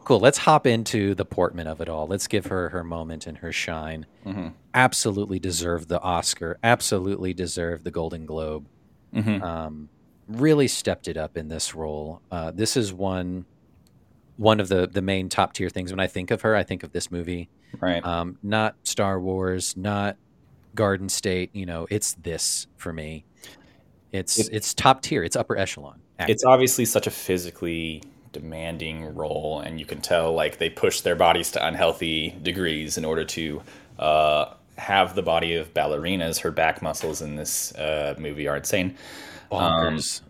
Cool. Let's hop into the Portman of it all. Let's give her her moment and her shine. Mm-hmm. Absolutely deserved the Oscar. Absolutely deserved the Golden Globe. Mhm. Um, really stepped it up in this role. Uh, this is one one of the the main top tier things when I think of her. I think of this movie. Right. Um, not Star Wars, not Garden State. You know, it's this for me. It's It- it's top tier. It's upper echelon. it's obviously such a physically demanding role and you can tell like they push their bodies to unhealthy degrees in order to uh, have the body of ballerinas her back muscles in this uh, movie are insane bonkers.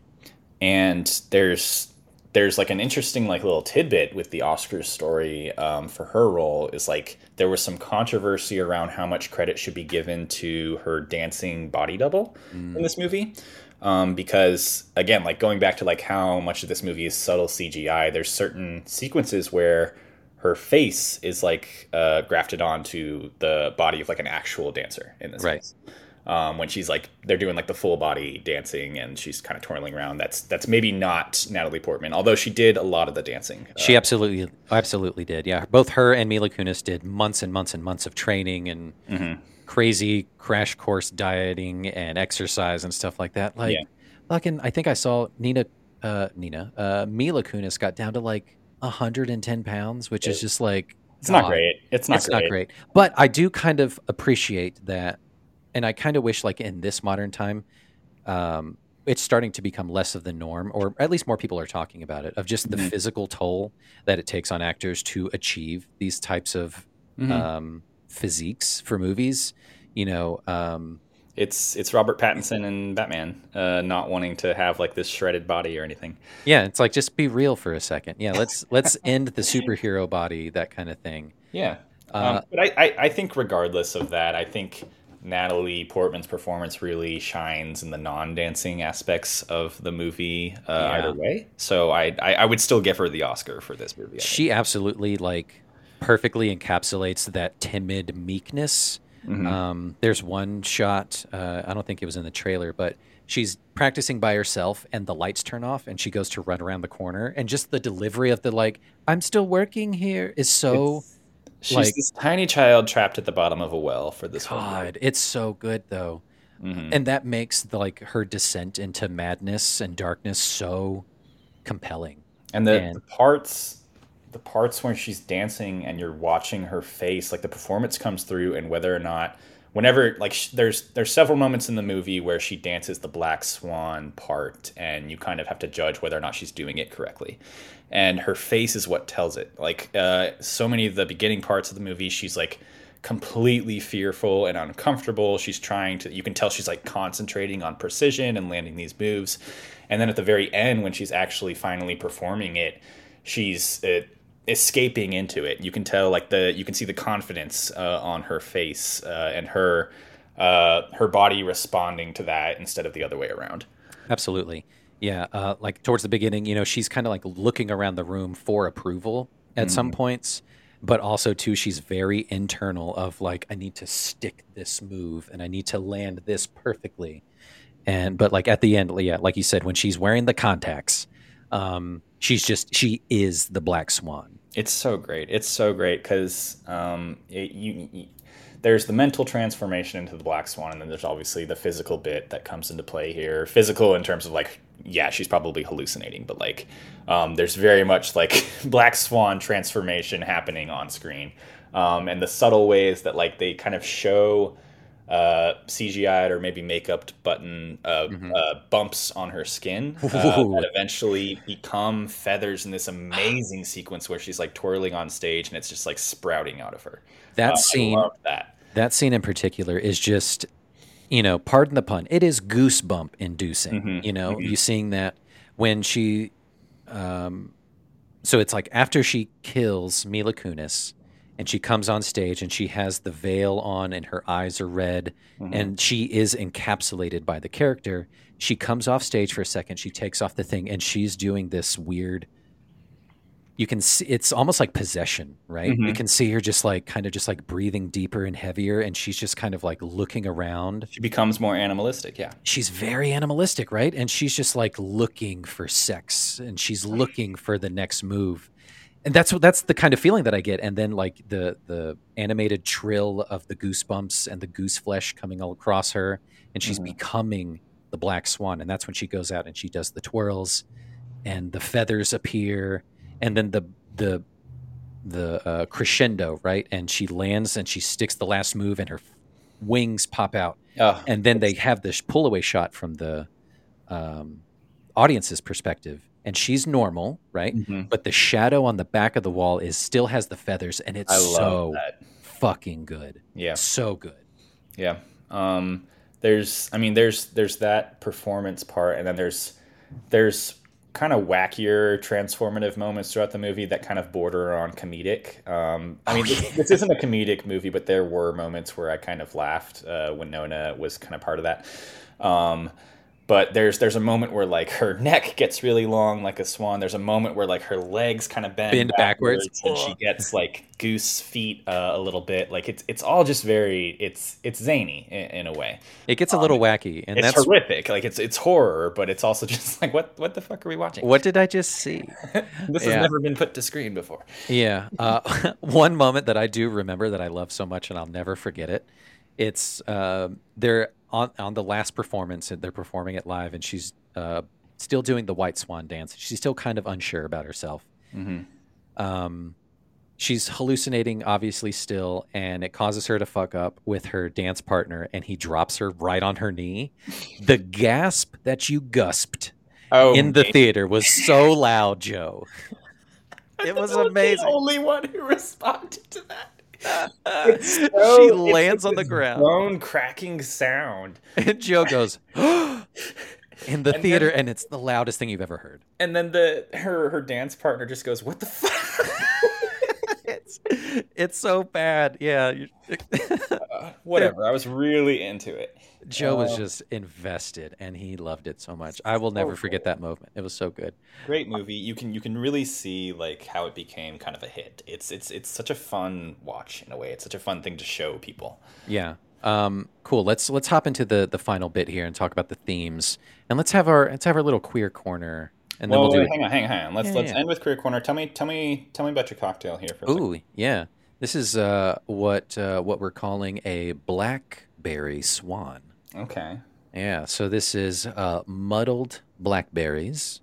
and there's there's like an interesting like little tidbit with the Oscars story um, for her role is like there was some controversy around how much credit should be given to her dancing body double in this movie um, because again like going back to like how much of this movie is subtle CGI there's certain sequences where her face is like uh, grafted onto the body of like an actual dancer in this Right. case um, when she's like they're doing like the full body dancing and she's kind of twirling around. That's that's maybe not Natalie Portman, although she did a lot of the dancing. Uh, She absolutely, absolutely did. Yeah, both her and Mila Kunis did months and months and months of training and Mm-hmm. crazy crash course dieting and exercise and stuff like that. Like, Yeah. fucking, I think I saw Nina, uh, Nina, uh, Mila Kunis got down to like 110 pounds, which is just like it's not great. It's not great. it's great. not great. But I do kind of appreciate that, and I kind of wish, like in this modern time, um, it's starting to become less of the norm, or at least more people are talking about it, of just the Mhm. physical toll that it takes on actors to achieve these types of Mhm. um, physiques for movies. You know, um, It's it's Robert Pattinson and Batman uh, not wanting to have like this shredded body or anything. yeah, it's like just be real for a second. Yeah, let's let's end the superhero body, that kind of thing. Yeah. Uh, um, but I, I, I think regardless of that, I think Natalie Portman's performance really shines in the non-dancing aspects of the movie uh, Yeah. either way. So I, I I would still give her the Oscar for this movie. I think. She absolutely like perfectly encapsulates that timid meekness Um, there's one shot. Uh, I don't think it was in the trailer, but she's practicing by herself, and the lights turn off, and she goes to run around the corner, and just the delivery of the like, "I'm still working here" is so. She's like- this tiny child trapped at the bottom of a well for this movie. God, it's so good though, Mm-hmm. and that makes the, like her descent into madness and darkness so compelling. and the, And- the parts the parts where she's dancing and you're watching her face like the performance comes through and whether or not whenever like sh- there's there's several moments in the movie where she dances the black swan part and you kind of have to judge whether or not she's doing it correctly and her face is what tells it. Like uh, so many of the beginning parts of the movie she's like completely fearful and uncomfortable. She's trying to you can tell she's like concentrating on precision and landing these moves. And then at the very end when she's actually finally performing it she's uh, escaping into it. You can tell like the you can see the confidence uh, on her face uh, and her uh, her body responding to that instead of the other way around. Absolutely. Yeah. Uh, like towards the beginning, you know, she's kind of like looking around the room for approval at some points, but also, too, she's very internal of like, I need to stick this move and I need to land this perfectly. And, but like at the end, yeah, like you said, when she's wearing the contacts, um, she's just, she is the Black Swan. It's so great. It's so great because um, it, you, you- there's the mental transformation into the black swan, and then there's obviously the physical bit that comes into play here. Physical in terms of like, yeah, she's probably hallucinating, but like, um, there's very much like [laughs] black swan transformation happening on screen, um, and the subtle ways that like they kind of show uh, CGI'd or maybe makeup button uh, uh, bumps on her skin uh, that eventually become feathers in this amazing sequence where she's like twirling on stage and it's just like sprouting out of her. That Uh, scene, I love that. that scene in particular is just you know pardon the pun it is goosebump inducing mm-hmm. you know mm-hmm. you seeing that when she um so it's like after she kills mila kunis and she comes on stage and she has the veil on and her eyes are red mm-hmm. and she is encapsulated by the character she comes off stage for a second she takes off the thing and she's doing this weird you can see it's almost like possession right? You mm-hmm. can see her just like kind of just like breathing deeper and heavier and she's just kind of like looking around. She becomes more animalistic. Yeah. she's very animalistic right? And she's just like looking for sex and she's looking for the next move. And that's what that's the kind of feeling that i get and then like the the animated trill of the goosebumps and the goose flesh coming all across her and she's mm-hmm. becoming the black swan and that's when she goes out and she does the twirls and the feathers appear and then the the the uh, crescendo right and she lands and she sticks the last move and her wings pop out Oh, and then they have this pull away shot from the um, audience's perspective and she's normal right Mhm. but the shadow on the back of the wall is still has the feathers and it's so that. fucking good Yeah. so good Yeah. Um, there's, I mean, there's there's that performance part, and then there's there's kind of wackier transformative moments throughout the movie that kind of border on comedic. Um, I mean, this, this isn't a comedic movie, but there were moments where I kind of laughed uh, when Nona was kind of part of that. Um, but there's there's a moment where like her [laughs] neck gets really long like a swan. There's a moment where like her legs kind of bend, Bend backwards. and she gets like goose feet uh, a little bit. Like it's it's all just very it's it's zany in, in a way. it gets a little wacky and Um, It's that's horrific. Like it's it's horror, but it's also [laughs] just like what what the fuck are we watching? what did i just see [laughs] This Yeah. has never been put to screen before. Yeah. Uh, one moment that I do remember that I love so much and I'll never forget it. It's uh, they're on on the last performance and they're performing it live and she's uh, still doing the white swan dance. She's still kind of unsure about herself. Um, she's hallucinating, obviously, still, and it causes her to fuck up with her dance partner, and he drops her right on her knee. The gasp that you gusped Oh, in the theater was so loud, Joe. [laughs] It was amazing. The only one who [laughs] responded to that. [laughs] she lands it's on the ground, Bone cracking sound, and Joe goes [gasps] in the And theater, then- and it's the loudest thing you've ever heard. and then the her her dance partner just goes, "What the fuck?" [laughs] it's, it's so bad. Yeah. Uh, whatever. I was really into it. Joe was Uh, just invested and he loved it so much. I will never forget that moment. It was so good. Great movie. You can you can really see like how it became kind of a hit. It's it's it's such a fun watch in a way. It's such a fun thing to show people. Yeah. Um, cool. Let's let's hop into the the final bit here and talk about the themes. And let's have our let's have our little queer corner. And then well, we'll do hang on, hang on, hang on. Let's Yeah, let's yeah. end with career corner. Tell me tell me tell me about your cocktail here for a second. Ooh, yeah. This is uh, what uh, what we're calling a blackberry swan. Okay. Yeah. So this is uh, muddled blackberries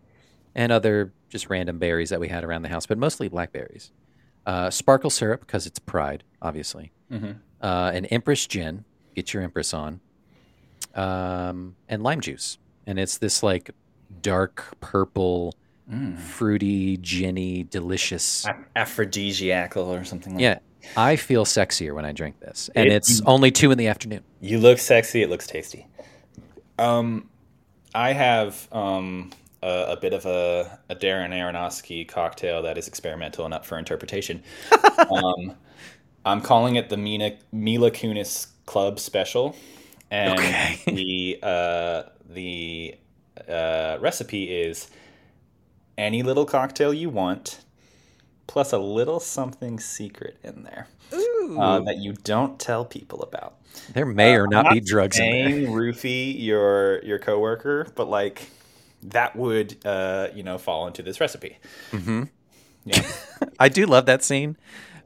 and other just random berries that we had around the house, but mostly blackberries. Uh, sparkle syrup because it's pride, obviously. Mhm. Uh, an Empress gin. Get your Empress on. Um, and lime juice, and it's this like dark purple, Mm. fruity, ginny, delicious. Aphrodisiacal or something like Yeah, I feel sexier when I drink this, and It- it's only two in the afternoon. You look sexy. It looks tasty. Um, I have um a, a bit of a, a Darren Aronofsky cocktail that is experimental and up for interpretation. [laughs] um, I'm calling it the Mina, Mila Kunis Club Special, and Okay. the uh, the uh, recipe is any little cocktail you want, plus a little something secret in there uh, that you don't tell people about. There may or I'm not be drugs in there. [laughs] roofie your your coworker, but like that would uh, you know fall into this recipe. hmm Yeah. [laughs] I do love that scene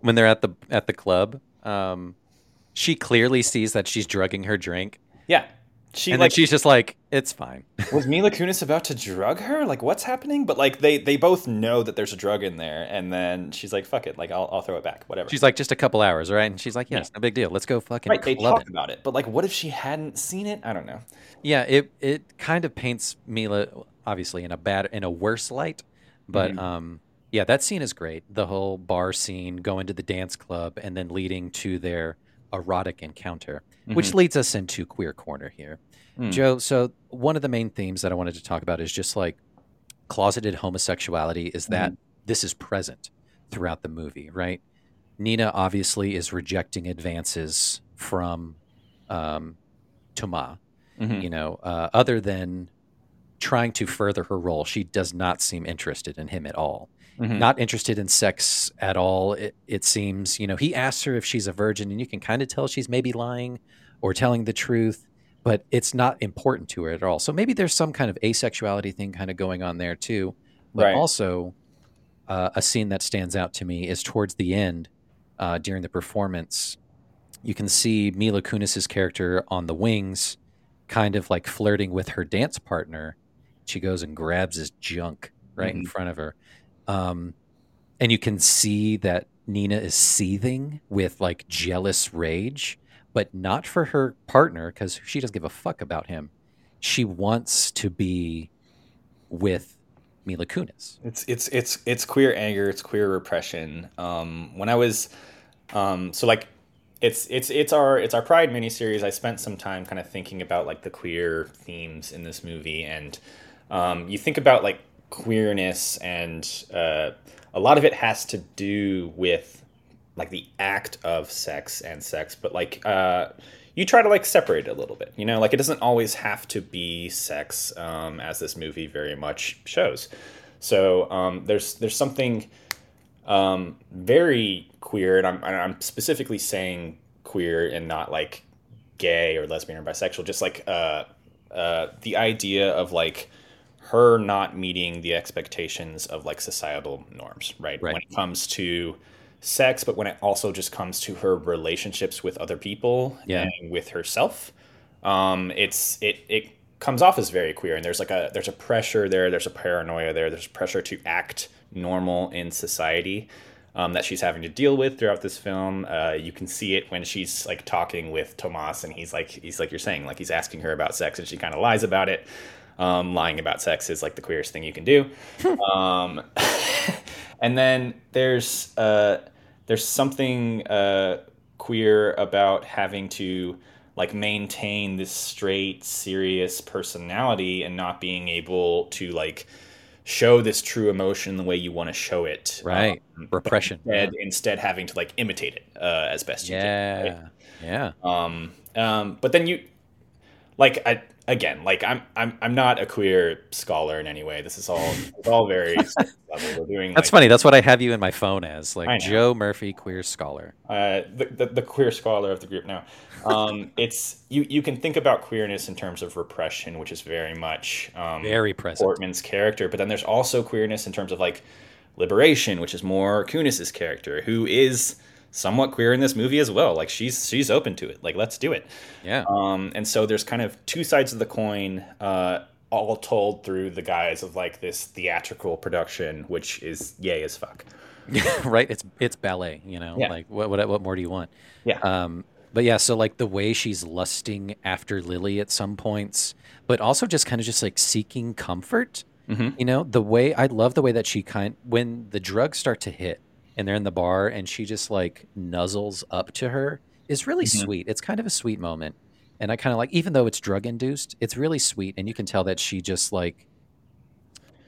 when they're at the at the club. Um, she clearly sees that she's drugging her drink, yeah. She and like she's just like, "It's fine." [laughs] was Mila Kunis about to drug her? Like what's happening? But like they they both know that there's a drug in there, and then she's like, "Fuck it, like I'll I'll throw it back, whatever." She's like, "Just a couple hours, right?" And she's like, "Yes, no big deal. Let's go fucking right. They talk it." about it, but like, what if she hadn't seen it? I don't know. Yeah, it it kind of paints Mila obviously in a bad in a worse light, but Mhm. um yeah, that scene is great. The whole bar scene, going to the dance club, and then leading to their erotic encounter, which leads us into queer corner here. Mm. Joe, so one of the main themes that I wanted to talk about is just like closeted homosexuality is that this is present throughout the movie, right? Nina obviously is rejecting advances from um, Thomas Mhm. you know, uh, other than trying to further her role, she does not seem interested in him at all. Mhm. Not interested in sex at all. It, it seems, you know, he asks her if she's a virgin, and you can kind of tell she's maybe lying or telling the truth, but it's not important to her at all. So maybe there's some kind of asexuality thing kind of going on there too. But Right. also, uh, a scene that stands out to me is towards the end uh, during the performance. You can see Mila Kunis's character on the wings, kind of like flirting with her dance partner. She goes and grabs his junk right in Mhm. front of her, um, and you can see that Nina is seething with like jealous rage, but not for her partner because she doesn't give a fuck about him. She wants to be with Mila Kunis. It's it's it's it's queer anger. It's queer repression. Um, when I was, um, so like, it's it's it's our it's our Pride miniseries. I spent some time kind of thinking about like the queer themes in this movie, and um, you think about like queerness, and uh, a lot of it has to do with like the act of sex and sex, but like uh, you try to like separate it a little bit. You know, like it doesn't always have to be sex, um, as this movie very much shows. So um, there's there's something um, very queer, and I'm I'm specifically saying queer and not like gay or lesbian or bisexual. Just like uh, uh, the idea of like her not meeting the expectations of like societal norms, right? Right. When it comes to sex, but when it also just comes to her relationships with other people Yeah. and with herself, um, it's it it comes off as very queer, and there's like a there's a pressure there, there's a paranoia there, there's pressure to act normal in society. Um, that she's having to deal with throughout this film. Uh, you can see it when she's like talking with Thomas, and he's like, he's like you're saying, like he's asking her about sex, and she kind of lies about it. Um, lying about sex is like the queerest thing you can do. [laughs] um, [laughs] and then there's uh, there's something uh, queer about having to like maintain this straight, serious personality and not being able to like show this true emotion the way you want to show it. Right. um, Repression. Instead, instead having to like imitate it uh, as best you can. right? Yeah. Yeah. Um, um, but then you, like, I again, like, I'm I'm I'm not a queer scholar in any way. This is all it's all very [laughs] level. We're doing That's like, funny. That's what I have you in my phone as, like. Joe Murphy, queer scholar. uh, the, the the queer scholar of the group now. Um, [laughs] it's you you can think about queerness in terms of repression, which is very much um, Very present. Portman's character, but then there's also queerness in terms of like liberation, which is more Kunis's character, who is somewhat queer in this movie as well. Like she's she's open to it. Like let's do it. Yeah. Um, and so there's kind of two sides of the coin, uh, all told through the guise of like this theatrical production, which is yay as fuck. [laughs] right. It's it's ballet. You know. Yeah. Like what what what more do you want? Yeah. Um. But yeah. So like the way she's lusting after Lily at some points, but also just kind of just like seeking comfort. Mhm. You know, the way I love the way that she kind when the drugs start to hit and they're in the bar and she just like nuzzles up to her is really Mhm. sweet. It's kind of a sweet moment. And I kind of like even though it's drug induced, it's really sweet and you can tell that she just like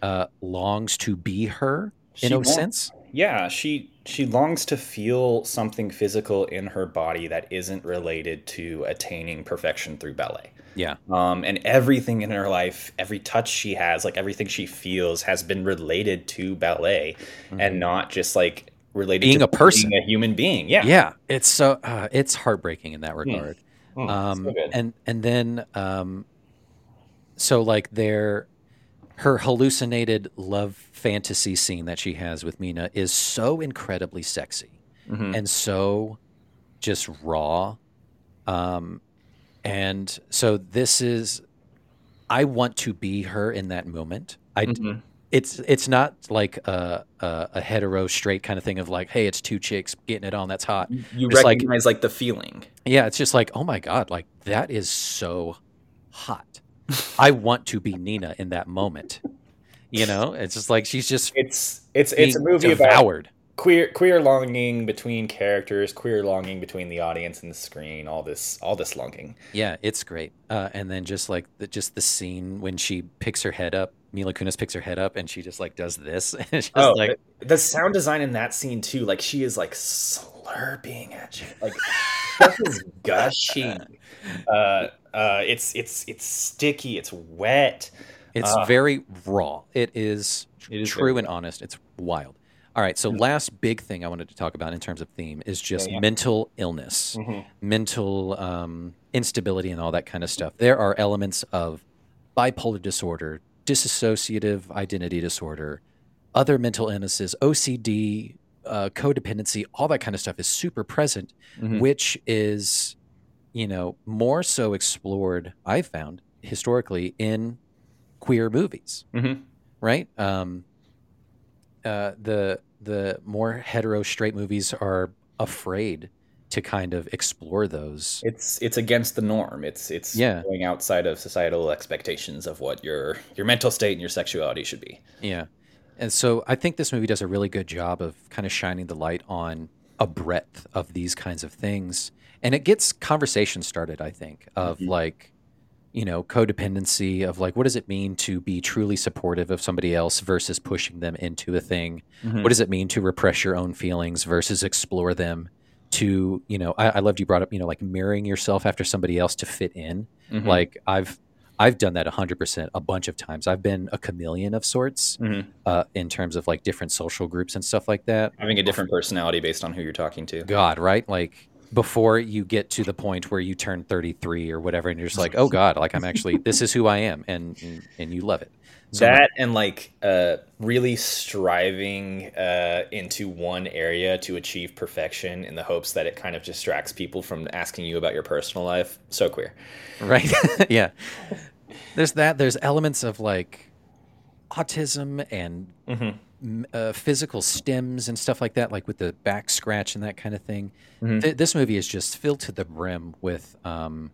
uh longs to be her in She a wants- sense. Yeah, she she longs to feel something physical in her body that isn't related to attaining perfection through ballet. Yeah. Um, and everything in her life, every touch she has, like everything she feels, has been related to ballet, and not just like related Mm-hmm. Being to a person. being a human being. Yeah, Yeah, it's so uh, it's heartbreaking in that regard. Mm, um, so and and then um, so like their her hallucinated love fantasy scene that she has with Mina is so incredibly sexy Mhm. and so just raw. Um, and so this is I want to be her in that moment. I Mhm. It's it's not like a, a a hetero straight kind of thing of like, hey, it's two chicks getting it on. That's hot. you It's like- recognize like, the feeling. Yeah, it's just like, oh my god, like that is so hot. [laughs] I want to be Nina in that moment. You know, it's just like she's just It's it's it's a movie about devoured. queer queer longing between characters, queer longing between the audience and the screen. All this all this longing. Yeah, it's great. Uh, and then just like the, just the scene when she picks her head up, Mila Kunis picks her head up, and she just like does this. [laughs] Oh, like the, sound design in that scene too. Like she is like slurping at you. Like [laughs] stuff is gushing. Uh, uh, it's it's it's sticky. It's wet. it's Ah. very raw. It is, It is true and honest. It's wild. All right, so last big thing I wanted to talk about in terms of theme is just yeah. mental illness, Mhm. mental um, instability, and all that kind of stuff. There are elements of bipolar disorder, dissociative identity disorder, other mental illnesses, OCD, uh, codependency, all that kind of stuff is super present, Mhm. which is, you know, more so explored, I've found historically in queer movies Mhm. right? Um, uh, the the more hetero straight movies are afraid to kind of explore those. It's it's against the norm. It's it's Yeah. going outside of societal expectations of what your your mental state and your sexuality should be. Yeah, and so I think this movie does a really good job of kind of shining the light on a breadth of these kinds of things, and it gets conversation started. I think of like. You know, codependency of like, what does it mean to be truly supportive of somebody else versus pushing them into a thing? Mhm. what does it mean to repress your own feelings versus explore them to you know I, I loved you brought up you know like mirroring yourself after somebody else to fit in Mhm. like i've i've done that 100% a bunch of times i've been a chameleon of sorts Mhm. uh, in terms of like different social groups and stuff like that having a different personality based on who you're talking to. god right like before you get to the point where you turn 33 or whatever and you're just like oh god like i'm actually this is who i am and and, and you love it so that and like uh, really striving uh, into one area to achieve perfection in the hopes that it kind of distracts people from asking you about your personal life. So queer. right [laughs] yeah there's that there's elements of like autism and Mhm. uh, physical stems and stuff like that like with the back scratch and that kind of thing Mhm. Th- this movie is just filled to the brim with um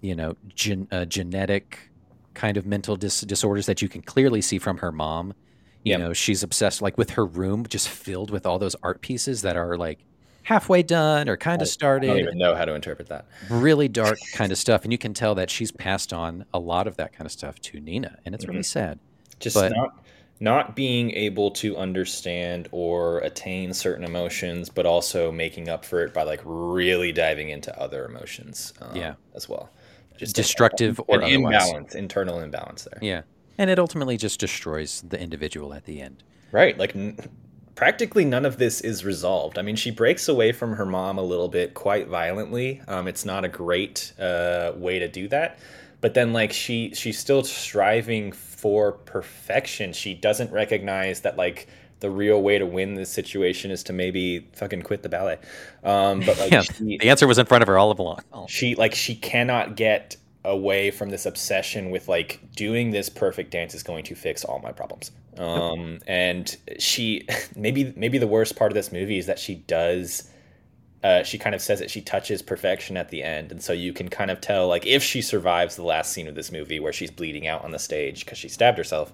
you know gen- uh, genetic kind of mental dis- disorders that you can clearly see from her mom you Yep. know she's obsessed like with her room just filled with all those art pieces that are like halfway done or kind of I started don't even know how to interpret that. really dark kind of stuff and you can tell that she's passed on a lot of that kind of stuff to nina and it's really sad Just But- not not being able to understand or attain certain emotions, but also making up for it by like really diving into other emotions. Um, Yeah. as well. Just Destructive or an otherwise. imbalance, internal imbalance there. Yeah. And it ultimately just destroys the individual at the end. Right. Like n- practically none of this is resolved. I mean, she breaks away from her mom a little bit quite violently. Um, it's not a great uh, way to do that. But then like she she's still striving for perfection. She doesn't recognize that like the real way to win this situation is to maybe fucking quit the ballet. Um, but like yeah. she, The answer was in front of her all along. she like she cannot get away from this obsession with like doing this perfect dance is going to fix all my problems um and she [laughs] maybe maybe the worst part of this movie is that she does uh, she kind of says that she touches perfection at the end and so you can kind of tell like if she survives the last scene of this movie where she's bleeding out on the stage because she stabbed herself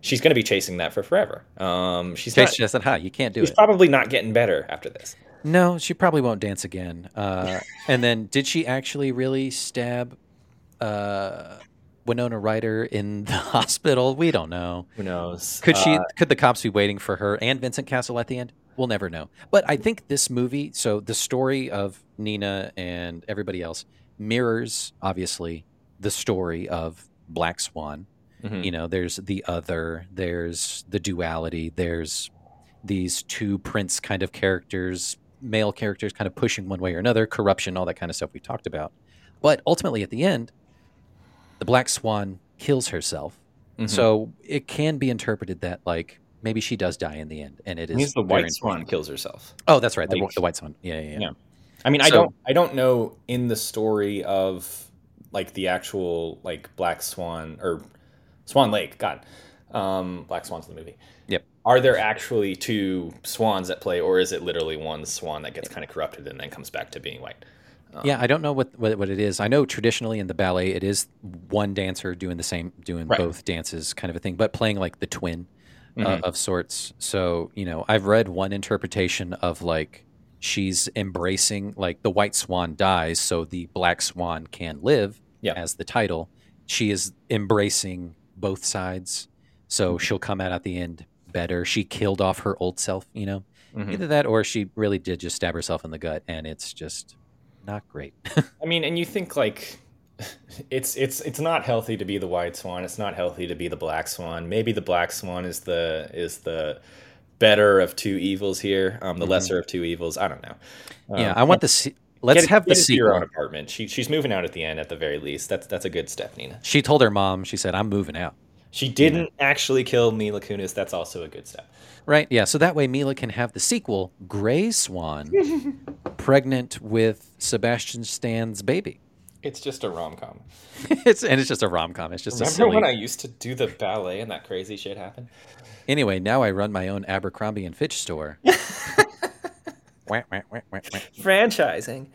she's going to be chasing that for forever um she's Chase not, just said, "Hi, you can't do she's it." probably not getting better after this No, she probably won't dance again. Uh, and then, did she actually really stab uh, Winona Ryder in the [laughs] hospital? We don't know. who knows Could she? Uh, could the cops be waiting for her and Vincent Cassel at the end? We'll never know. But I think this movie, so the story of Nina and everybody else, mirrors obviously the story of Black Swan. Mhm. You know, there's the other, there's the duality, there's these two prince kind of characters, male characters kind of pushing one way or another, corruption, all that kind of stuff we talked about. But ultimately, at the end, the Black Swan kills herself. Mhm. So it can be interpreted that, like, maybe she does die in the end. And it is. means the white swan kills herself Oh, that's right. The, Like- the White Swan. Yeah, yeah, yeah. Yeah. I mean, I don't, I don't know in the story of like the actual like Black Swan or Swan Lake. God, um, Black Swan's in the movie. Yep. Are there actually two swans at play, or is it literally one swan that gets kind of corrupted and then comes back to being white? Yeah, I don't know what, what what it is. I know traditionally in the ballet, it is one dancer doing the same, doing Right. both dances, kind of a thing, but playing like the twin uh, Mhm. of sorts. So you know, I've read one interpretation of like she's embracing like the white swan dies, so the black swan can live. Yeah. as the title, she is embracing both sides, so Mm-hmm. she'll come out at the end better. She killed off her old self, you know. Mhm. Either that, or she really did just stab herself in the gut, and it's just not great. [laughs] I mean, and you think like [laughs] it's it's it's not healthy to be the white swan. It's not healthy to be the black swan. Maybe the black swan is the is the better of two evils here. Um, the lesser of two evils. I don't know. Mm-hmm. yeah, Um, I want the. Let's get- have the get into your own apartment. She she's moving out at the end at the very least. That's that's a good step, Nina. She told her mom. She said, "I'm moving out." She didn't actually kill Mila Kunis. That's also a good step. Right? Yeah. So that way, Mila can have the sequel, Gray Swan, [laughs] pregnant with Sebastian Stan's baby. It's just a rom com. [laughs] it's and it's just a rom com. It's just a Remember silly. when I used to do the ballet and that crazy shit happened? Anyway, now I run my own Abercrombie and Fitch store. [laughs] Franchising.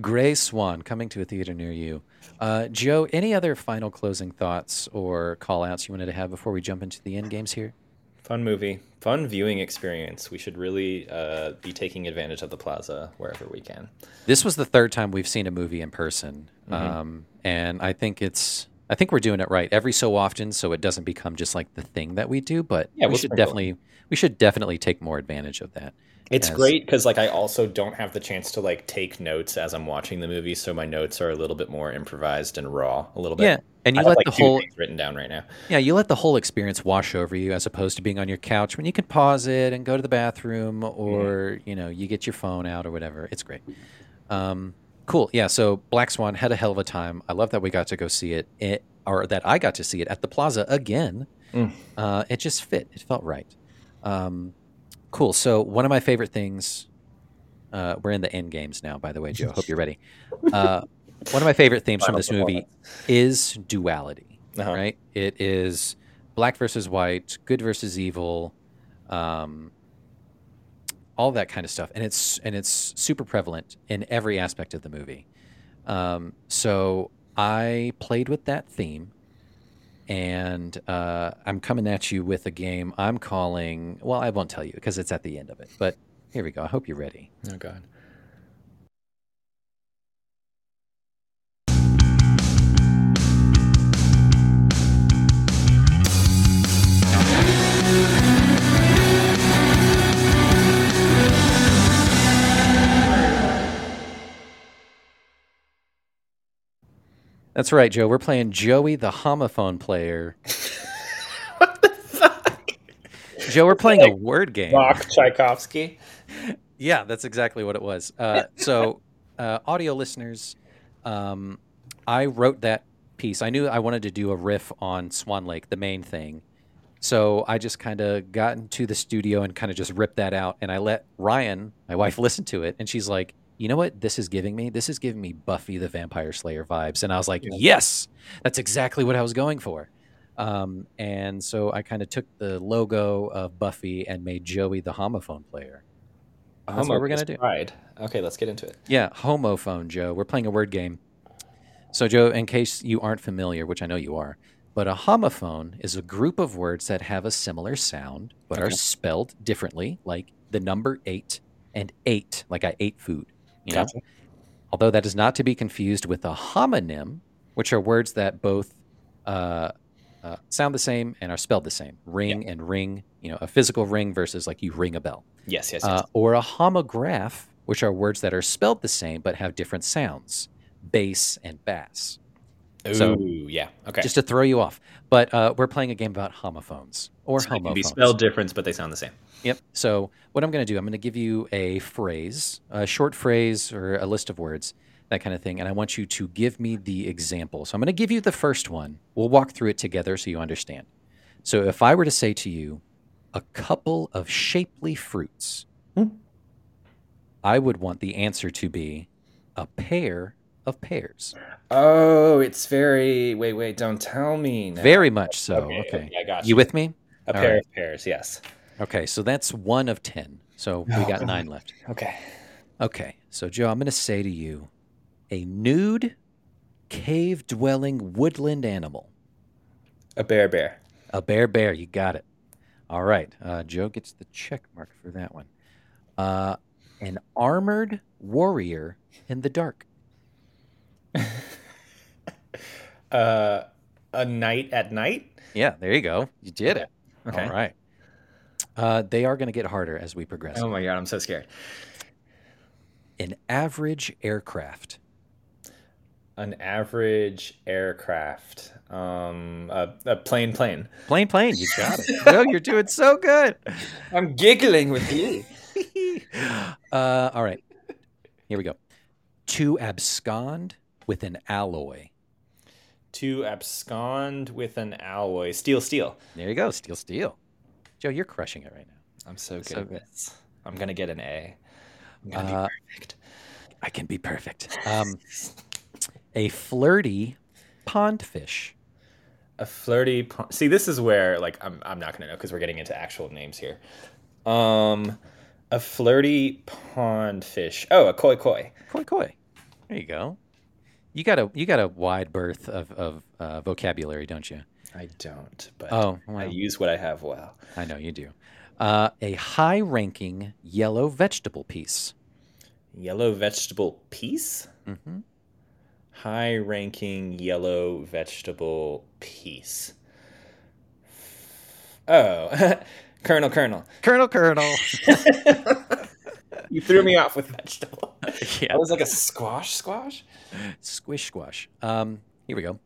Gray Swan coming to a theater near you. Uh, Joe, any other final closing thoughts or call outs you wanted to have before we jump into the end games here? Fun movie, fun viewing experience. We should really uh, be taking advantage of the plaza wherever we can. This was the third time we've seen a movie in person, Mm-hmm. um, and I think it's I think we're doing it right every so often, so it doesn't become just like the thing that we do. But Yeah, we we'll should sprinkle it. definitely we should definitely take more advantage of that. It's As- great because like I also don't have the chance to like take notes as I'm watching the movie, so my notes are a little bit more improvised and raw, a little bit. Yeah, and you I have, let like the whole written down right now. yeah you let the whole experience wash over you as opposed to being on your couch when you can pause it and go to the bathroom or you know you get your phone out or whatever. It's great. Um, cool. Yeah. So Black Swan had a hell of a time. I love that we got to go see it, it or that I got to see it at the Plaza again. Mm. Uh, it just fit. It felt right. Um, cool. So one of my favorite things. Uh, we're in the end games now, by the way, Joe. Hope you're ready. [laughs] Uh, one of my favorite themes from this movie is duality. Uh-huh. Right? It is black versus white, good versus evil, um, all that kind of stuff, and it's and it's super prevalent in every aspect of the movie. Um, so I played with that theme, and uh, I'm coming at you with a game I'm calling. Well, I won't tell you because it's at the end of it, but here we go. I hope you're ready. Oh god. That's right, Joe. We're playing Joey the homophone player. [laughs] What the fuck? Joe, we're playing a word game. Rock Tchaikovsky. Yeah, that's exactly what it was. Uh, [laughs] so, uh, audio listeners, um, I wrote that piece. I knew I wanted to do a riff on Swan Lake, the main thing. So I just kind of got into the studio and kind of just ripped that out. And I let Ryan, my wife, [laughs] listen to it. And she's like, you know what this is giving me? This is giving me Buffy the Vampire Slayer vibes. And I was like, yes, that's exactly what I was going for. Um, and so I kind of took the logo of Buffy and made Joey the homophone player. That's what we're gonna do. Pride. Okay, let's get into it. Yeah, homophone, Joe. We're playing a word game. So, Joe, in case you aren't familiar, which I know you are, but a homophone is a group of words that have a similar sound but are spelled differently, like the number eight and eight, like I ate food. You know? Gotcha. Although that is not to be confused with a homonym, which are words that both uh, uh, sound the same and are spelled the same. Ring and ring, you know, a physical ring versus like you ring a bell Yes, yes, yes. uh, or a homograph, which are words that are spelled the same but have different sounds, bass and bass. Ooh, so- yeah. Okay. Just to throw you off. But uh, we're playing a game about homophones or So they can be spelled different, but they sound the same. Yep. So what I'm going to do, I'm going to give you a phrase, a short phrase or a list of words, that kind of thing, and I want you to give me the example. So I'm going to give you the first one. We'll walk through it together so you understand. So if I were to say to you, a couple of shapely fruits, I would want the answer to be a pair of pears. Oh, it's very. Wait, wait. Don't tell me. Now. Very much so. Okay, Okay. I got You you. with me? a all pair right. of pears. Yes. Okay, so that's one of 10. So we got nine left. Okay. Okay, so Joe, I'm going to say to you a nude, cave dwelling woodland animal. A bear, bear. A bear, bear. You got it. All right. Uh, Joe gets the check mark for that one. Uh, an armored warrior in the dark. [laughs] Uh, a knight at night. Yeah, there you go. You did it. Okay. All right. Uh, they are going to get harder as we progress. Oh my god, I'm so scared. An average aircraft. An average aircraft. Um, a, a plane, plane. Plane, plane. You got it. [laughs] Joe, you're doing so good. I'm giggling with you. [laughs] Uh, all right. Here we go. To abscond with an alloy. to abscond with an alloy. Steel, steel. There you go. Steel, steel. Joe, you're crushing it right now. I'm so good So at good. this. I'm gonna get an A. I'm gonna Uh, be perfect. I can be perfect. Um, a flirty pond fish. A flirty. pon- See, this is where like I'm. I'm not gonna know because we're getting into actual names here. Um, a flirty pond fish. Oh, a koi koi. Koi koi. There you go. You got a you got a wide berth of of uh, vocabulary, don't you? I don't, but Oh, I use what I have well. I know you do. Uh, a high-ranking yellow vegetable piece. Yellow vegetable piece. hmm High-ranking yellow vegetable piece. Oh, [laughs] Colonel, Colonel. Colonel, Colonel. [laughs] You threw me off with vegetable. [laughs] yeah. That was like a squash, squash. Squish squash. Um, here we go.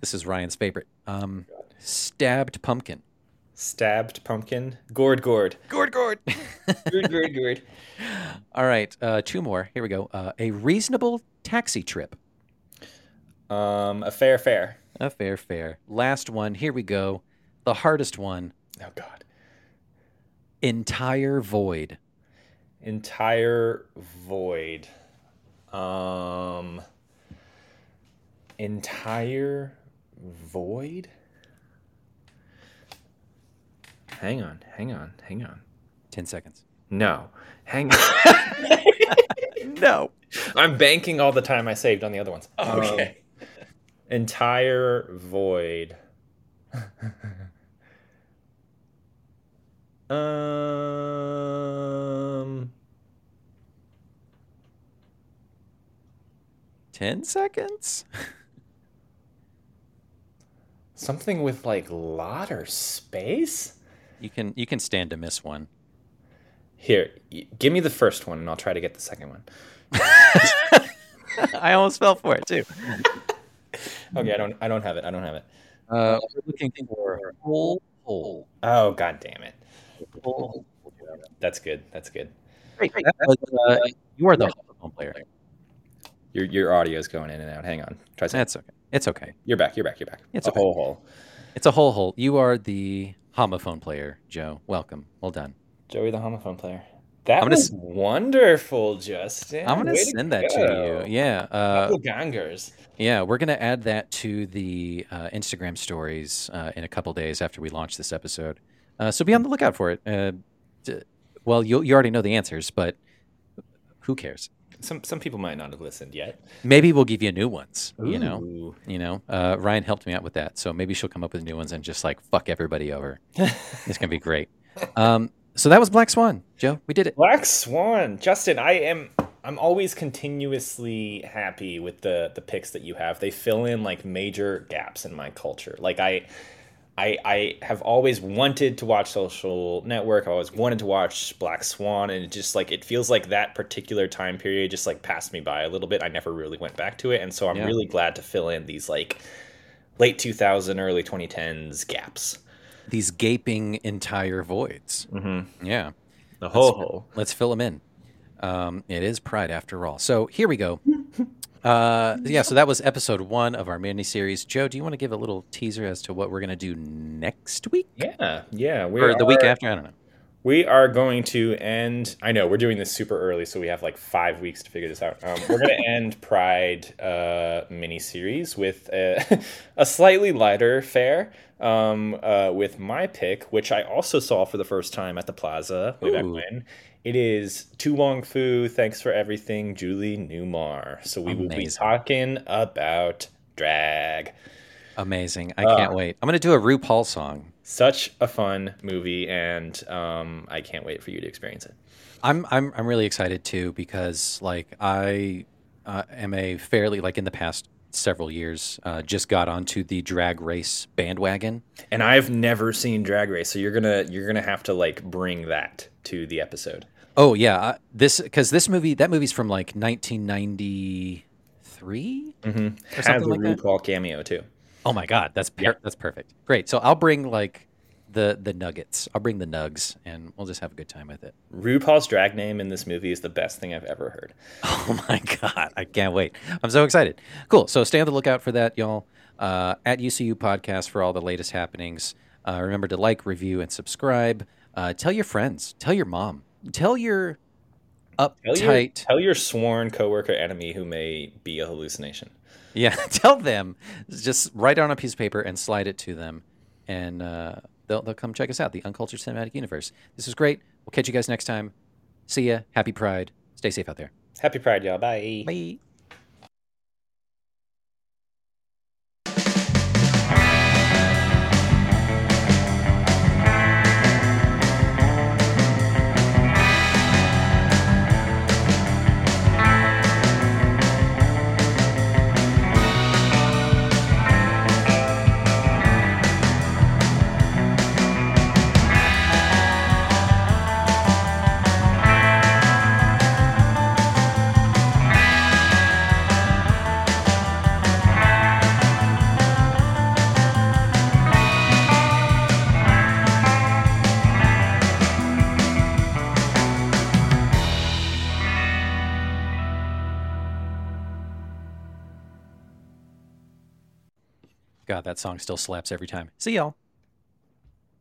This is Ryan's favorite. Um, stabbed pumpkin. Stabbed pumpkin. Gourd, gourd. Gourd, gourd. [laughs] Gourd, gourd, gourd. All right, uh, two more. Here we go. Uh, a reasonable taxi trip. Um, a fair, fair. A fair, fair. Last one. Here we go. The hardest one. Oh God. Entire void. Entire void. Um. Entire void. Hang on, hang on, hang on. Ten seconds. No, hang on. [laughs] No. I'm banking all the time I saved on the other ones. Okay. entire void. [laughs] um. Ten seconds. [laughs] Something with like lot or space? You can you can stand to miss one. Here, give me the first one and I'll try to get the second one. [laughs] I almost fell for it too. [laughs] Okay, I don't I don't have it. I don't have it. Uh, we're looking for whole hole. Oh god damn it. That's good. That's good. Great. That was, uh, you are the home player. Your your audio is going in and out. Hang on. Try something. That's okay. It's okay. You're back. You're back. You're back. It's a okay. whole hole. It's a whole hole. You are the homophone player, Joe. Welcome. Well done. Joey the homophone player. That I'm was s- wonderful, Justin. I'm gonna Way send that go. to you. Yeah. Uh, Couple gangers. yeah, we're gonna add that to the uh, Instagram stories uh, in a couple days after we launch this episode. Uh, so be on the lookout for it. Uh, d- well, you you already know the answers, but who cares? Some some people might not have listened yet. Maybe we'll give you new ones. You know. You know, uh, Ryan helped me out with that, so maybe she'll come up with new ones and just like fuck everybody over. [laughs] it's gonna be great. Um, so that was Black Swan, Joe. We did it. Black Swan, Justin. I am. I'm always continuously happy with the the picks that you have. They fill in like major gaps in my culture. Like I, I, I have always wanted to watch Social Network. I always wanted to watch Black Swan, and it just like it feels like that particular time period just like passed me by a little bit. I never really went back to it, and so I'm Yeah. really glad to fill in these like late 2000, early 2010s gaps. These gaping entire voids. Mm-hmm. Yeah. The whole hole. Let's fill them in. Um, it is Pride after all. So here we go. [laughs] Uh, yeah, so that was episode one of our mini series. Joe, do you want to give a little teaser as to what we're going to do next week? Yeah, yeah. We Or the week after? I don't know. We are going to end. I know we're doing this super early, so we have like five weeks to figure this out. Um, we're going [laughs] to end Pride uh, mini series with a, [laughs] a slightly lighter fare. Um, uh, with my pick, which I also saw for the first time at the Plaza way back when. It is To Wong Foo. Thanks for everything, Julie Newmar. So we will be talking about drag. Amazing. I Uh, can't wait. I'm going to do a RuPaul song. Such a fun movie, and um, I can't wait for you to experience it. I'm I'm I'm really excited too because like I uh, am a fairly like in the past several years uh, just got onto the drag race bandwagon. And I've never seen Drag Race, so you're gonna you're gonna have to like bring that to the episode. Oh yeah, uh, this because this movie that movie's from like 1993 Mm-hmm. or Has a like that. RuPaul cameo too. Oh my god, that's per- Yeah. that's perfect. Great. So I'll bring like the the nuggets. I'll bring the nugs, and we'll just have a good time with it. RuPaul's drag name in this movie is the best thing I've ever heard. [laughs] Oh my god, I can't wait. I'm so excited. Cool. So stay on the lookout for that, y'all. Uh, at UCU Podcast for all the latest happenings. Uh, remember to like, review, and subscribe. Uh, tell your friends. Tell your mom. Tell your Tell your, uptight. tell your sworn coworker enemy who may be a hallucination. Yeah, [laughs] tell them. Just write it on a piece of paper and slide it to them, and uh, they'll they'll come check us out. The Uncultured Cinematic Universe. This is great. We'll catch you guys next time. See ya. Happy Pride. Stay safe out there. Happy Pride, y'all. Bye. Bye. God, that song still slaps every time. See y'all.